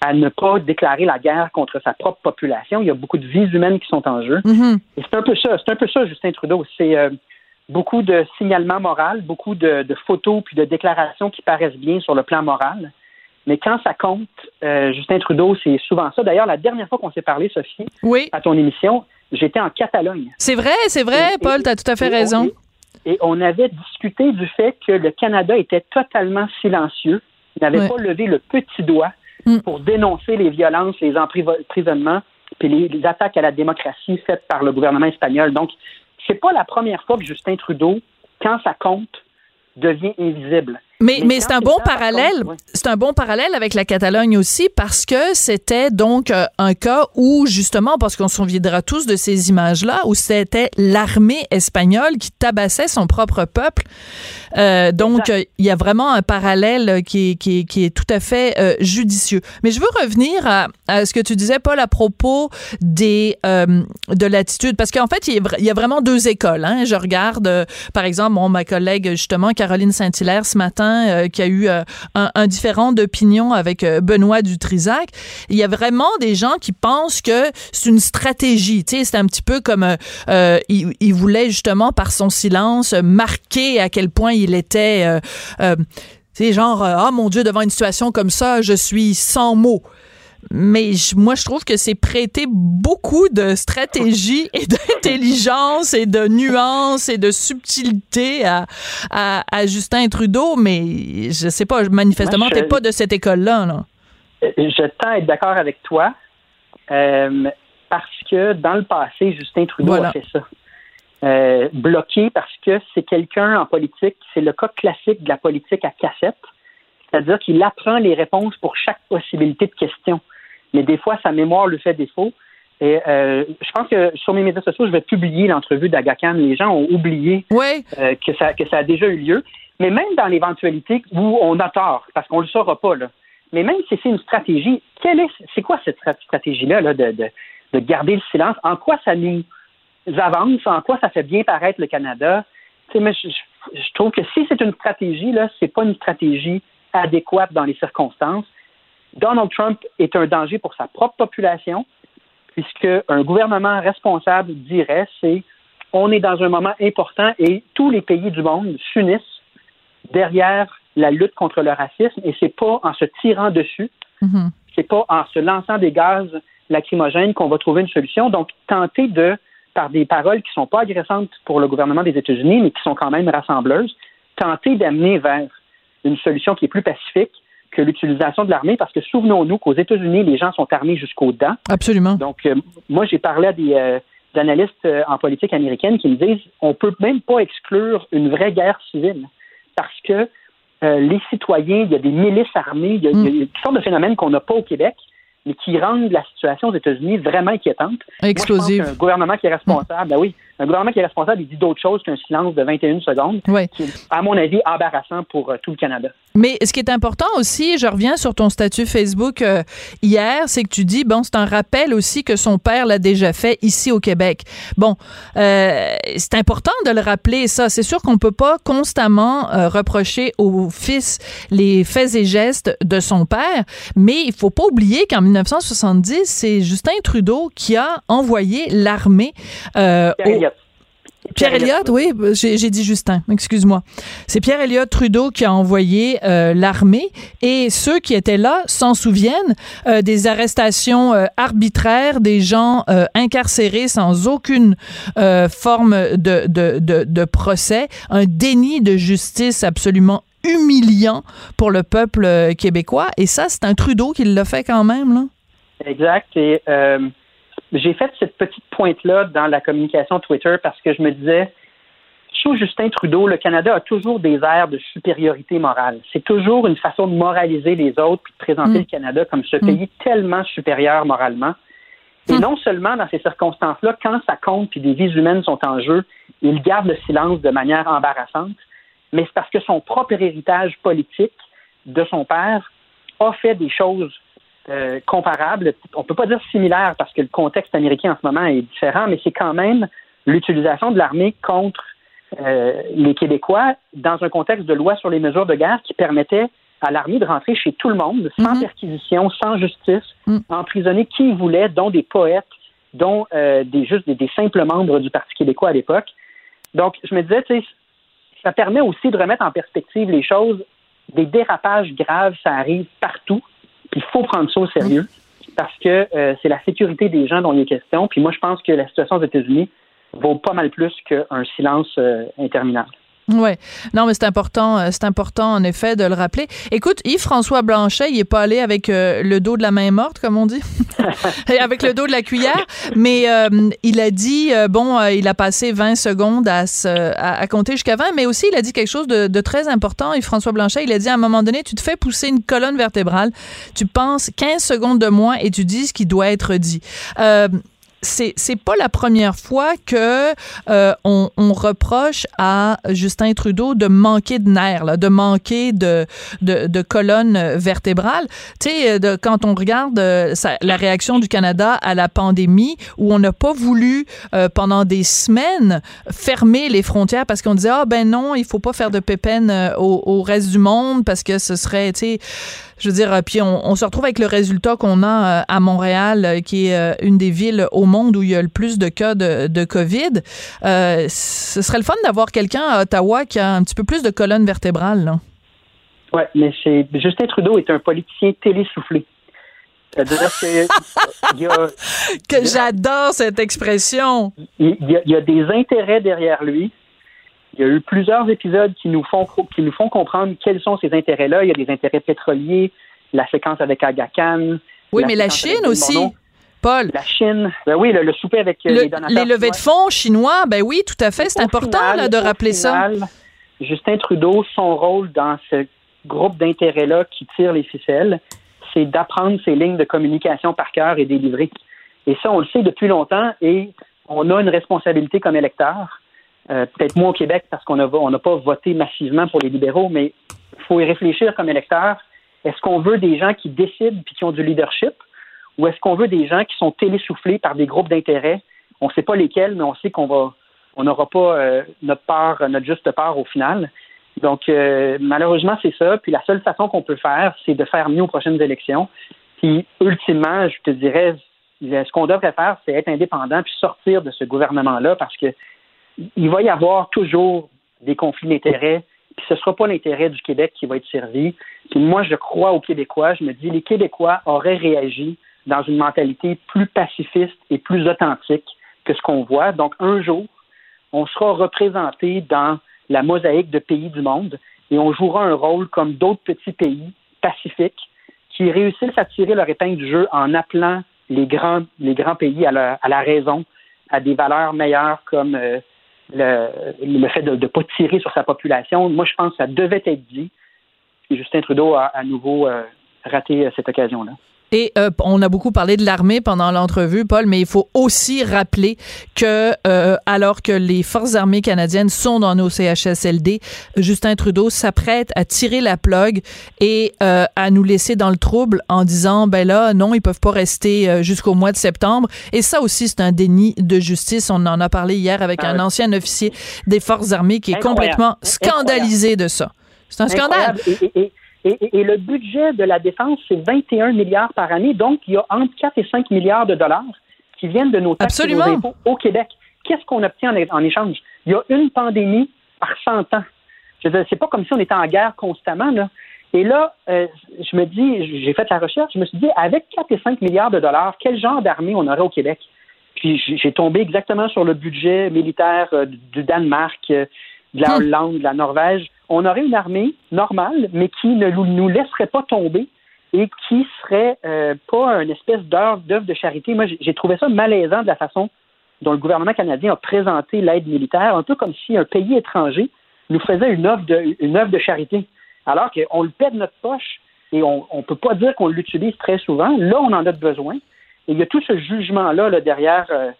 à ne pas déclarer la guerre contre sa propre population. Il y a beaucoup de vies humaines qui sont en jeu. Mm-hmm. Et c'est un peu ça, c'est un peu ça, Justin Trudeau. C'est euh, beaucoup de signalements moraux, beaucoup de, photos puis de déclarations qui paraissent bien sur le plan moral. Mais quand ça compte, euh, Justin Trudeau, c'est souvent ça. D'ailleurs, la dernière fois qu'on s'est parlé, Sophie, à ton émission, j'étais en Catalogne. C'est vrai, c'est vrai, Paul, tu as tout à fait raison. et, on avait discuté du fait que le Canada était totalement silencieux, Il n'avait pas levé le petit doigt mm. pour dénoncer les violences, les emprisonnements, puis les, les, attaques à la démocratie faites par le gouvernement espagnol. Donc, c'est pas la première fois que Justin Trudeau, quand ça compte, devient invisible. Mais, mais, c'est un bon parallèle. C'est un bon parallèle avec la Catalogne aussi parce que c'était donc euh, un cas où justement, parce qu'on se souviendra tous de ces images-là, où c'était l'armée espagnole qui tabassait son propre peuple. Euh, donc, euh, il y a vraiment un parallèle qui, qui, qui est tout à fait euh, judicieux. Mais je veux revenir à, à, ce que tu disais, Paul, à propos des de l'attitude, parce qu'en fait, il y, a, vraiment deux écoles. Hein. Je regarde, par exemple, mon, ma collègue justement Caroline Saint-Hilaire ce matin euh, qui a eu euh, un, différent d'opinion avec euh, Benoît Dutrisac. Il y a vraiment des gens qui pensent que c'est une stratégie. Tu sais, c'est un petit peu comme il, voulait justement par son silence marquer à quel point il était. c'est genre, ah mon Dieu, devant une situation comme ça, je suis sans mots. Mais moi, je trouve que c'est prêter beaucoup de stratégie et d'intelligence et de nuance et de subtilité à, à, Justin Trudeau, mais je sais pas, manifestement, tu n'es pas de cette école-là. Là. Je tends à être d'accord avec toi euh, parce que dans le passé, Justin Trudeau a fait ça. Euh, bloqué parce que c'est quelqu'un en politique, c'est le cas classique de la politique à cassette. C'est-à-dire qu'il apprend les réponses pour chaque possibilité de question. Mais des fois, sa mémoire lui fait défaut. Et euh, je pense que sur mes médias sociaux, je vais publier l'entrevue d'Agacan. Les gens ont oublié euh, que, ça, que ça a déjà eu lieu. Mais même dans l'éventualité où on a tort, parce qu'on ne le saura pas, là, mais même si c'est une stratégie, quelle est, c'est quoi cette stratégie-là là, de, de, de, garder le silence? En quoi ça nous avance? En quoi ça fait bien paraître le Canada? Mais je, je, trouve que si c'est une stratégie, là, c'est pas une stratégie adéquate dans les circonstances. Donald Trump est un danger pour sa propre population, puisque un gouvernement responsable dirait c'est on est dans un moment important et tous les pays du monde s'unissent derrière la lutte contre le racisme et c'est pas en se tirant dessus, mm-hmm. c'est pas en se lançant des gaz lacrymogènes qu'on va trouver une solution. Donc, tenter de, par des paroles qui sont pas agressantes pour le gouvernement des États-Unis, mais qui sont quand même rassembleuses, tenter d'amener vers une solution qui est plus pacifique, que l'utilisation de l'armée, parce que souvenons-nous qu'aux États-Unis, les gens sont armés jusqu'aux dents. Absolument. Donc, euh, moi, j'ai parlé à des euh, analystes euh, en politique américaine qui me disent on peut même pas exclure une vraie guerre civile parce que les citoyens, il y a des milices armées, il y a, il y a toutes sortes de phénomènes qu'on n'a pas au Québec mais qui rendent la situation aux États-Unis vraiment inquiétante. Explosive. un gouvernement qui est responsable, ben oui, un gouvernement qui est responsable, il dit d'autres choses qu'un silence de 21 secondes, oui. qui est, à mon avis, embarrassant pour euh, tout le Canada. Mais ce qui est important aussi, je reviens sur ton statut Facebook euh, hier, c'est que tu dis, bon, c'est un rappel aussi que son père l'a déjà fait ici au Québec. Bon, euh, c'est important de le rappeler, ça. C'est sûr qu'on peut pas constamment reprocher au fils les faits et gestes de son père, mais il faut pas oublier qu'en 1970, c'est Justin Trudeau qui a envoyé l'armée euh, Pierre, Elliott, oui, j'ai dit Justin, excuse-moi. C'est Pierre Elliott Trudeau qui a envoyé euh, l'armée et ceux qui étaient là s'en souviennent euh, des arrestations arbitraires, des gens incarcérés sans aucune forme de, de, de, de, procès, un déni de justice absolument humiliant pour le peuple euh, québécois. Et ça, c'est un Trudeau qui l'a fait quand même. Là. Exact. Et euh, j'ai fait cette petite pointe-là dans la communication Twitter parce que je me disais, sous Justin Trudeau, le Canada a toujours des airs de supériorité morale. C'est toujours une façon de moraliser les autres puis de présenter mm. le Canada comme ce mm. pays tellement supérieur moralement. Et mm. non seulement dans ces circonstances-là, quand ça compte puis des vies humaines sont en jeu, il garde le silence de manière embarrassante mais c'est parce que son propre héritage politique de son père a fait des choses euh, comparables. On peut pas dire similaires parce que le contexte américain en ce moment est différent, mais c'est quand même l'utilisation de l'armée contre euh, les Québécois dans un contexte de loi sur les mesures de guerre qui permettait à l'armée de rentrer chez tout le monde, sans mm-hmm. perquisition, sans justice, mm. emprisonner qui voulait, dont des poètes, dont euh, des juste des, simples membres du Parti québécois à l'époque. Donc, je me disais, tu sais, ça permet aussi de remettre en perspective les choses. Des dérapages graves, ça arrive partout. Il faut prendre ça au sérieux parce que euh, c'est la sécurité des gens dont il est question. Puis moi, je pense que la situation aux États-Unis vaut pas mal plus qu'un silence euh, interminable. Oui. Non, mais c'est important, euh, c'est important en effet de le rappeler. Écoute, Yves-François Blanchet, il est pas allé avec euh, le dos de la main morte, comme on dit, avec le dos de la cuillère, mais euh, il a dit, bon, il a passé 20 secondes à, à, compter jusqu'à 20, mais aussi il a dit quelque chose de, de très important, Yves-François Blanchet, il a dit à un moment donné, tu te fais pousser une colonne vertébrale, tu penses 15 secondes de moins et tu dis ce qui doit être dit c'est c'est pas la première fois que euh, on, on, reproche à Justin Trudeau de manquer de nerfs, là, de manquer de de, de colonne vertébrale. Tu sais, euh, quand on regarde euh, la réaction du Canada à la pandémie, où on n'a pas voulu pendant des semaines fermer les frontières parce qu'on disait ah ben non, il faut pas faire de pépène au, au reste du monde parce que ce serait, tu sais je veux dire, puis on, se retrouve avec le résultat qu'on a euh, à Montréal, euh, qui est euh, une des villes au monde où il y a le plus de cas de, de COVID. ce serait le fun d'avoir quelqu'un à Ottawa qui a un petit peu plus de colonne vertébrale. Oui, mais c'est Justin Trudeau est un politicien télésoufflé. C'est-à-dire que, que j'adore cette expression. Il y, a, des intérêts derrière lui. Il y a eu plusieurs épisodes qui nous font qui nous font comprendre quels sont ces intérêts-là. Il y a des intérêts pétroliers, la séquence avec Aga Khan. Oui, mais la Chine aussi. Paul. La Chine. Ben oui, le, souper avec euh, les donateurs. Les levées de fonds chinois, ben oui, tout à fait. C'est important de rappeler ça. Justin Trudeau, son rôle dans ce groupe d'intérêts-là qui tire les ficelles, c'est d'apprendre ces lignes de communication par cœur et délivrer. Et ça, on le sait depuis longtemps et on a une responsabilité comme électeur euh, peut-être moins au Québec parce qu'on n'a pas voté massivement pour les libéraux, mais il faut y réfléchir comme électeur. Est-ce qu'on veut des gens qui décident puis qui ont du leadership? Ou est-ce qu'on veut des gens qui sont télésoufflés par des groupes d'intérêt? On ne sait pas lesquels, mais on sait qu'on va on n'aura pas euh, notre part, notre juste part au final. Donc, euh, malheureusement, c'est ça. Puis la seule façon qu'on peut faire, c'est de faire mieux aux prochaines élections. Puis, ultimement, je te dirais, ce qu'on devrait faire, c'est être indépendant puis sortir de ce gouvernement-là parce que il va y avoir toujours des conflits d'intérêts, puis ce ne sera pas l'intérêt du Québec qui va être servi. Puis moi, je crois aux Québécois. Je me dis, les Québécois auraient réagi dans une mentalité plus pacifiste et plus authentique que ce qu'on voit. Donc, un jour, on sera représenté dans la mosaïque de pays du monde et on jouera un rôle comme d'autres petits pays pacifiques qui réussissent à tirer leur épingle du jeu en appelant les grands, les grands pays à la, raison, à des valeurs meilleures comme euh, le, fait de ne pas tirer sur sa population. Moi, je pense que ça devait être dit. Et Justin Trudeau a à nouveau euh, raté euh, cette occasion-là. Et euh, on a beaucoup parlé de l'armée pendant l'entrevue, Paul, mais il faut aussi rappeler que euh, alors que les forces armées canadiennes sont dans nos CHSLD, Justin Trudeau s'apprête à tirer la plug et euh, à nous laisser dans le trouble en disant ben là non, ils peuvent pas rester jusqu'au mois de septembre. Et ça aussi c'est un déni de justice. On en a parlé hier avec un ancien officier des forces armées qui est complètement scandalisé de ça. C'est un scandale. Et, le budget de la défense, c'est 21 milliards par année. Donc, il y a entre 4 et 5 milliards de dollars qui viennent de nos taxes et nos impôts au Québec. Qu'est-ce qu'on obtient en, échange? Il y a une pandémie par 100 ans. Je veux dire, c'est pas comme si on était en guerre constamment, là. Et là, euh, je me dis, j'ai fait la recherche, je me suis dit, avec 4 et 5 milliards de dollars, quel genre d'armée on aurait au Québec? Puis j'ai tombé exactement sur le budget militaire euh, du Danemark, euh, de la hum. Hollande, de la Norvège on aurait une armée normale, mais qui ne nous laisserait pas tomber et qui serait euh, pas une espèce d'œuvre de charité. Moi, j'ai trouvé ça malaisant de la façon dont le gouvernement canadien a présenté l'aide militaire, un peu comme si un pays étranger nous faisait une œuvre de, une œuvre de charité, alors qu'on le paie de notre poche et on ne peut pas dire qu'on l'utilise très souvent. Là, on en a besoin. Et il y a tout ce jugement-là là, derrière euh,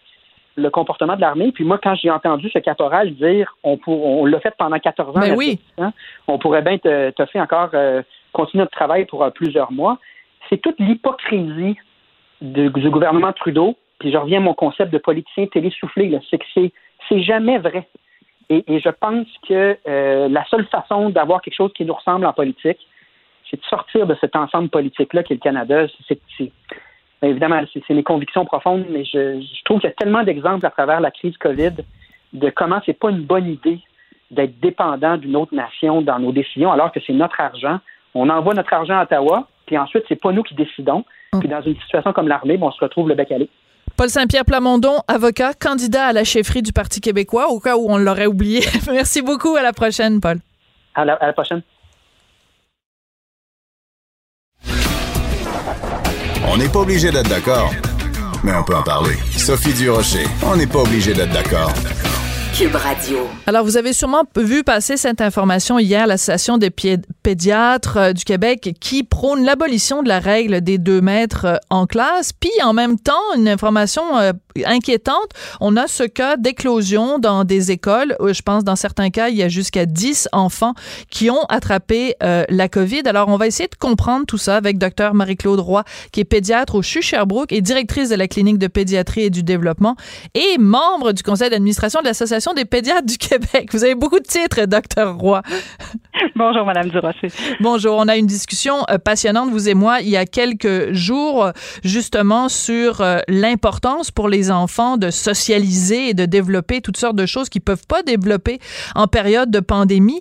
le comportement de l'armée. Puis moi, quand j'ai entendu ce caporal dire on, on l'a fait pendant 14 ans, ben oui. on pourrait bien te, te faire encore euh, continuer notre travail pour euh, plusieurs mois. C'est toute l'hypocrisie du gouvernement Trudeau. Puis je reviens à mon concept de politicien télésoufflé. C'est que c'est, jamais vrai. Et, je pense que euh, la seule façon d'avoir quelque chose qui nous ressemble en politique, c'est de sortir de cet ensemble politique-là qui est le Canada. C'est, évidemment, c'est mes convictions profondes, mais je, trouve qu'il y a tellement d'exemples à travers la crise COVID de comment c'est pas une bonne idée d'être dépendant d'une autre nation dans nos décisions, alors que c'est notre argent. On envoie notre argent à Ottawa, puis ensuite, c'est pas nous qui décidons. Puis dans une situation comme l'armée, on se retrouve le bec à Paul Saint-Pierre Plamondon, avocat, candidat à la chefferie du Parti québécois, au cas où on l'aurait oublié. Merci beaucoup. À la prochaine, Paul. À la, à la prochaine. On n'est pas obligé d'être d'accord, mais on peut en parler. Sophie Durocher, on n'est pas obligé d'être d'accord. Cube Radio. Alors, vous avez sûrement vu passer cette information hier, l'Association des pédiatres euh, du Québec qui prône l'abolition de la règle des deux mètres euh, en classe. Puis, en même temps, une information euh, inquiétante, on a ce cas d'éclosion dans des écoles. Je pense, dans certains cas, il y a jusqu'à 10 enfants qui ont attrapé la COVID. Alors, on va essayer de comprendre tout ça avec Dr Marie-Claude Roy, qui est pédiatre au CHU Sherbrooke et directrice de la clinique de pédiatrie et du développement et membre du conseil d'administration de l'Association des pédiatres du Québec. Vous avez beaucoup de titres, docteur Roy. Bonjour, Madame Durocher. Bonjour. On a une discussion euh, passionnante, vous et moi, il y a quelques jours, justement, sur euh, l'importance pour les enfants de socialiser et de développer toutes sortes de choses qu'ils peuvent pas développer en période de pandémie.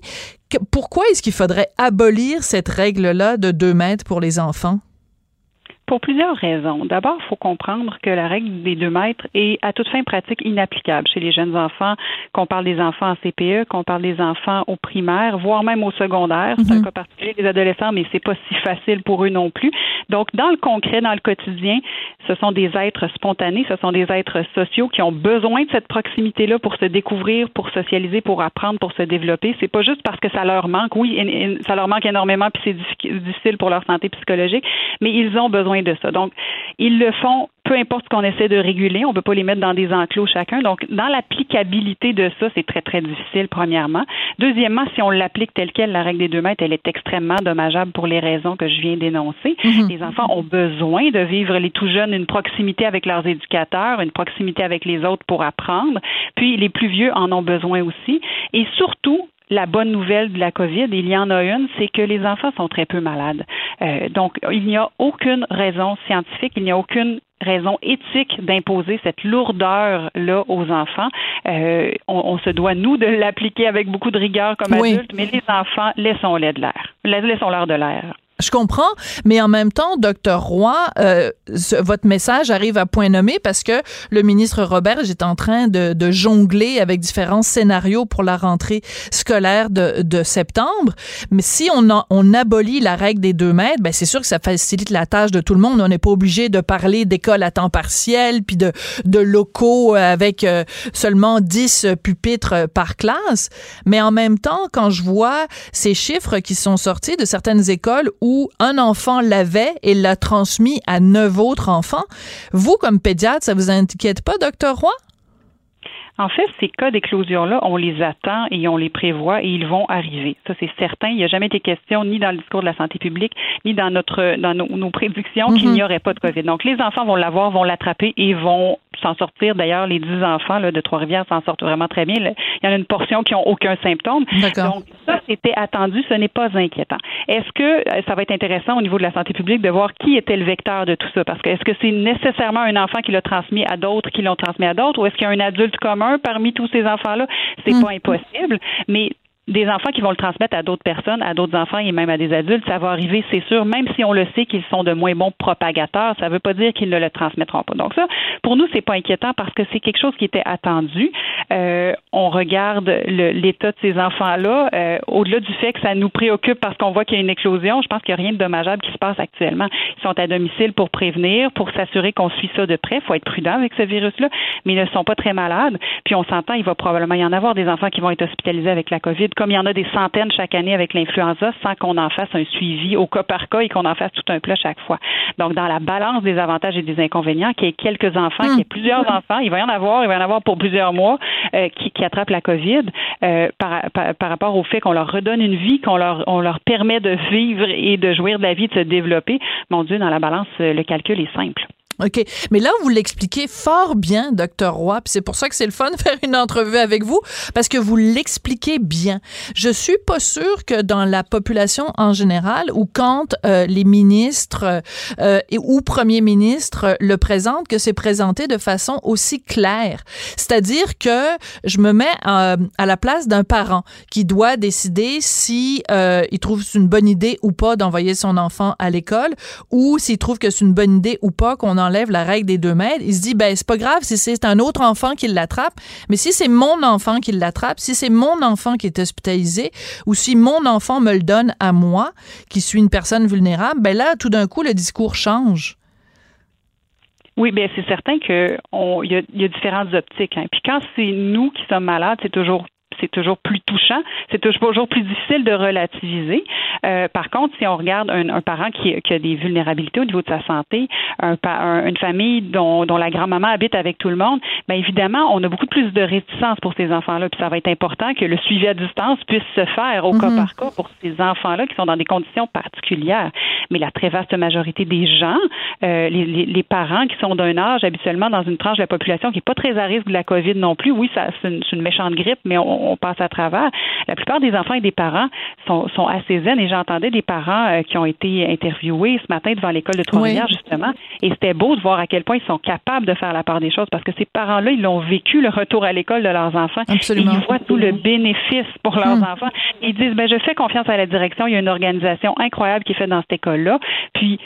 Pourquoi est-ce qu'il faudrait abolir cette règle-là de deux mètres pour les enfants? Pour plusieurs raisons. D'abord, il faut comprendre que la règle des deux mètres est à toute fin pratique inapplicable chez les jeunes enfants, qu'on parle des enfants en CPE, qu'on parle des enfants au primaire, voire même au secondaire. C'est un mhm. cas particulier des adolescents, mais c'est pas si facile pour eux non plus. Donc, dans le concret, dans le quotidien, ce sont des êtres spontanés, ce sont des êtres sociaux qui ont besoin de cette proximité-là pour se découvrir, pour socialiser, pour apprendre, pour se développer. C'est pas juste parce que ça leur manque. Oui, ça leur manque énormément, puis c'est difficile pour leur santé psychologique, mais ils ont besoin de ça. Donc, ils le font peu importe ce qu'on essaie de réguler, on ne peut pas les mettre dans des enclos chacun. Donc, dans l'applicabilité de ça, c'est très, très difficile, premièrement. Deuxièmement, si on l'applique telle qu'elle, la règle des deux mètres, elle est extrêmement dommageable pour les raisons que je viens d'énoncer. Mhm. Les enfants ont besoin de vivre, les tout jeunes, une proximité avec leurs éducateurs, une proximité avec les autres pour apprendre. Puis, les plus vieux en ont besoin aussi. Et surtout, la bonne nouvelle de la COVID, il y en a une, c'est que les enfants sont très peu malades. Euh, donc, il n'y a aucune raison scientifique, il n'y a aucune raison éthique d'imposer cette lourdeur-là aux enfants. Euh, on, se doit, nous, de l'appliquer avec beaucoup de rigueur comme adultes, mais les enfants, laissons-les de l'air. Laissons-leur de l'air. Je comprends, mais en même temps, docteur Roy, euh, votre message arrive à point nommé parce que le ministre Robert est en train de, de, jongler avec différents scénarios pour la rentrée scolaire de, de septembre. Mais si on, on abolit la règle des deux mètres, ben c'est sûr que ça facilite la tâche de tout le monde. On n'est pas obligé de parler d'école à temps partiel puis de, de locaux avec euh, seulement 10 pupitres par classe. Mais en même temps, quand je vois ces chiffres qui sont sortis de certaines écoles où où un enfant l'avait et l'a transmis à neuf autres enfants. Vous, comme pédiatre, ça vous inquiète pas, docteur Roy? En fait, ces cas d'éclosion-là, on les attend et on les prévoit et ils vont arriver. Ça, c'est certain. Il n'y a jamais été question, ni dans le discours de la santé publique, ni dans notre dans nos, prédictions, qu'il mhm. n'y aurait pas de COVID. Donc, les enfants vont l'avoir, vont l'attraper et vont s'en sortir. D'ailleurs, les 10 enfants là, de Trois-Rivières s'en sortent vraiment très bien. Il y en a une portion qui n'ont aucun symptôme. Donc, ça, c'était attendu. Ce n'est pas inquiétant. Est-ce que euh, ça va être intéressant au niveau de la santé publique de voir qui était le vecteur de tout ça? Parce que est-ce que c'est nécessairement un enfant qui l'a transmis à d'autres, qui l'ont transmis à d'autres, ou est-ce qu'il y a un adulte commun parmi tous ces enfants-là? C'est hmm. pas impossible. Mais des enfants qui vont le transmettre à d'autres personnes, à d'autres enfants et même à des adultes, ça va arriver, c'est sûr, même si on le sait qu'ils sont de moins bons propagateurs, ça ne veut pas dire qu'ils ne le transmettront pas. Donc ça, pour nous, c'est pas inquiétant parce que c'est quelque chose qui était attendu. Euh, on regarde l'état de ces enfants-là, euh, au-delà du fait que ça nous préoccupe parce qu'on voit qu'il y a une éclosion, je pense qu'il n'y a rien de dommageable qui se passe actuellement. Ils sont à domicile pour prévenir, pour s'assurer qu'on suit ça de près. Il faut être prudent avec ce virus-là, mais ils ne sont pas très malades. Puis on s'entend, il va probablement y en avoir des enfants qui vont être hospitalisés avec la COVID comme il y en a des centaines chaque année avec l'influenza, sans qu'on en fasse un suivi au cas par cas et qu'on en fasse tout un plat chaque fois. Donc, dans la balance des avantages et des inconvénients, qu'il y ait quelques enfants, qu'il y ait plusieurs enfants, il va y en avoir, il va y en avoir pour plusieurs mois euh, qui, qui, attrapent la COVID euh, par, par, rapport au fait qu'on leur redonne une vie, qu'on leur, on leur permet de vivre et de jouir de la vie, de se développer. Mon Dieu, dans la balance, le calcul est simple. OK. Mais là, vous l'expliquez fort bien, docteur Roy, puis c'est pour ça que c'est le fun de faire une entrevue avec vous, parce que vous l'expliquez bien. Je suis pas sûre que dans la population en général, ou quand euh, les ministres euh, ou premiers ministres le présentent, que c'est présenté de façon aussi claire. C'est-à-dire que je me mets euh, à la place d'un parent qui doit décider si il trouve une bonne idée ou pas d'envoyer son enfant à l'école, ou s'il trouve que c'est une bonne idée ou pas qu'on en enlève la règle des deux mètres, il se dit, ben, c'est pas grave si c'est un autre enfant qui l'attrape, mais si c'est mon enfant qui l'attrape, si c'est mon enfant qui est hospitalisé, ou si mon enfant me le donne à moi, qui suis une personne vulnérable, ben là, tout d'un coup, le discours change. Oui, bien c'est certain qu'il y, a, différentes optiques. Hein. Puis quand c'est nous qui sommes malades, c'est toujours c'est toujours plus touchant, c'est toujours plus difficile de relativiser. Euh, par contre, si on regarde un, parent qui, a des vulnérabilités au niveau de sa santé, un, une famille dont, la grand-maman habite avec tout le monde, bien évidemment, on a beaucoup plus de réticence pour ces enfants-là. Puis ça va être important que le suivi à distance puisse se faire au cas mhm. par cas pour ces enfants-là qui sont dans des conditions particulières. Mais la très vaste majorité des gens, euh, les, parents qui sont d'un âge habituellement dans une tranche de la population qui n'est pas très à risque de la COVID non plus, oui, ça c'est une, une, méchante grippe, mais on, on, passe à travers. La plupart des enfants et des parents sont, sont assez zen et j'entendais des parents euh, qui ont été interviewés ce matin devant l'école de Trois-Rivières, justement, et c'était beau de voir à quel point ils sont capables de faire la part des choses parce que ces parents-là, ils l'ont vécu, le retour à l'école de leurs enfants. Absolument. Et ils voient tout le bénéfice pour leurs hmm. enfants. Ils disent, ben, je fais confiance à la direction, il y a une organisation incroyable qui est faite dans cette école-là. Puis,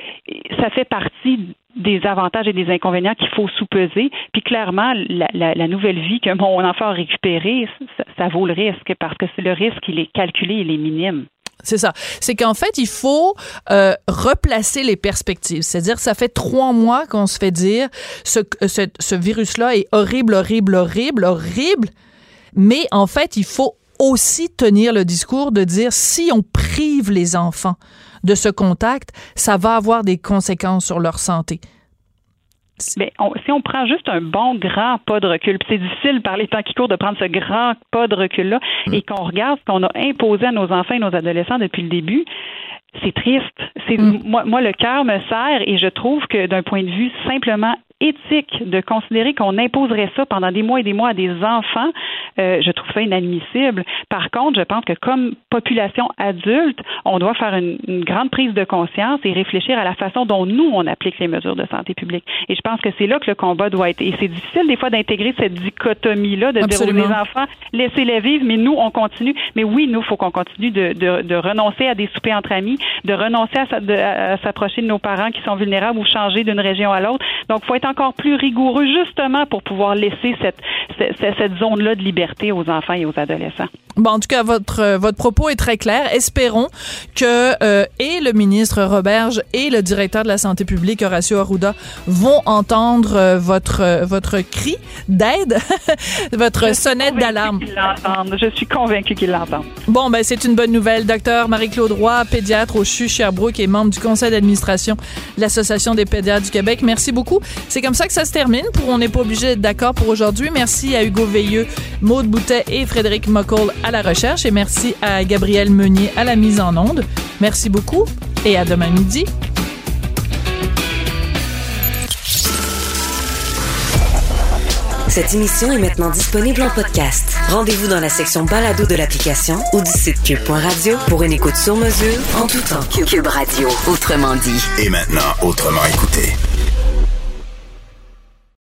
ça fait partie des avantages et des inconvénients qu'il faut sous-peser. Puis clairement, la, nouvelle vie que mon enfant a récupérée, ça, vaut le risque parce que le risque, il est calculé, il est minime. C'est ça. C'est qu'en fait, il faut euh, replacer les perspectives. C'est-à-dire, ça fait trois mois qu'on se fait dire ce, ce, ce virus-là est horrible, horrible, horrible, horrible. Mais en fait, il faut aussi tenir le discours de dire si on prive les enfants de ce contact, ça va avoir des conséquences sur leur santé. Mais si on prend juste un bon grand pas de recul, c'est difficile par les temps qui courent de prendre ce grand pas de recul-là, mm. et qu'on regarde ce qu'on a imposé à nos enfants et nos adolescents depuis le début, c'est triste. C'est mm. moi, moi, le cœur me serre et je trouve que d'un point de vue simplement éthique de considérer qu'on imposerait ça pendant des mois et des mois à des enfants, euh, je trouve ça inadmissible. Par contre, je pense que comme population adulte, on doit faire une, grande prise de conscience et réfléchir à la façon dont nous, on applique les mesures de santé publique. Et je pense que c'est là que le combat doit être. Et c'est difficile des fois d'intégrer cette dichotomie-là, de dire aux enfants, laissez-les vivre, mais nous, on continue. Mais oui, nous, il faut qu'on continue de, de, de, renoncer à des soupers entre amis, de renoncer à, s'approcher de nos parents qui sont vulnérables ou changer d'une région à l'autre. Donc, il faut être encore plus rigoureux justement pour pouvoir laisser cette, cette, cette zone-là de liberté aux enfants et aux adolescents. Bon, en tout cas, votre, euh, votre propos est très clair. Espérons que euh, et le ministre Roberge et le directeur de la santé publique, Horacio Arruda, vont entendre euh, votre, votre cri d'aide, votre sonnette d'alarme. Je suis convaincue qu'ils l'entendent. Bon, ben c'est une bonne nouvelle. Docteur Marie-Claude Roy, pédiatre au CHU Sherbrooke et membre du conseil d'administration de l'Association des pédiatres du Québec. Merci beaucoup. C'est comme ça que ça se termine. Pour, on n'est pas obligé d'être d'accord pour aujourd'hui. Merci à Hugo Veilleux, Maude Boutet et Frédéric Moccol à la recherche et merci à Gabriel Meunier à la mise en onde. Merci beaucoup et à demain midi. Cette émission est maintenant disponible en podcast. Rendez-vous dans la section balado de l'application ou du site cube.radio pour une écoute sur mesure en tout temps. Cube Radio, autrement dit. Et maintenant, autrement écouté.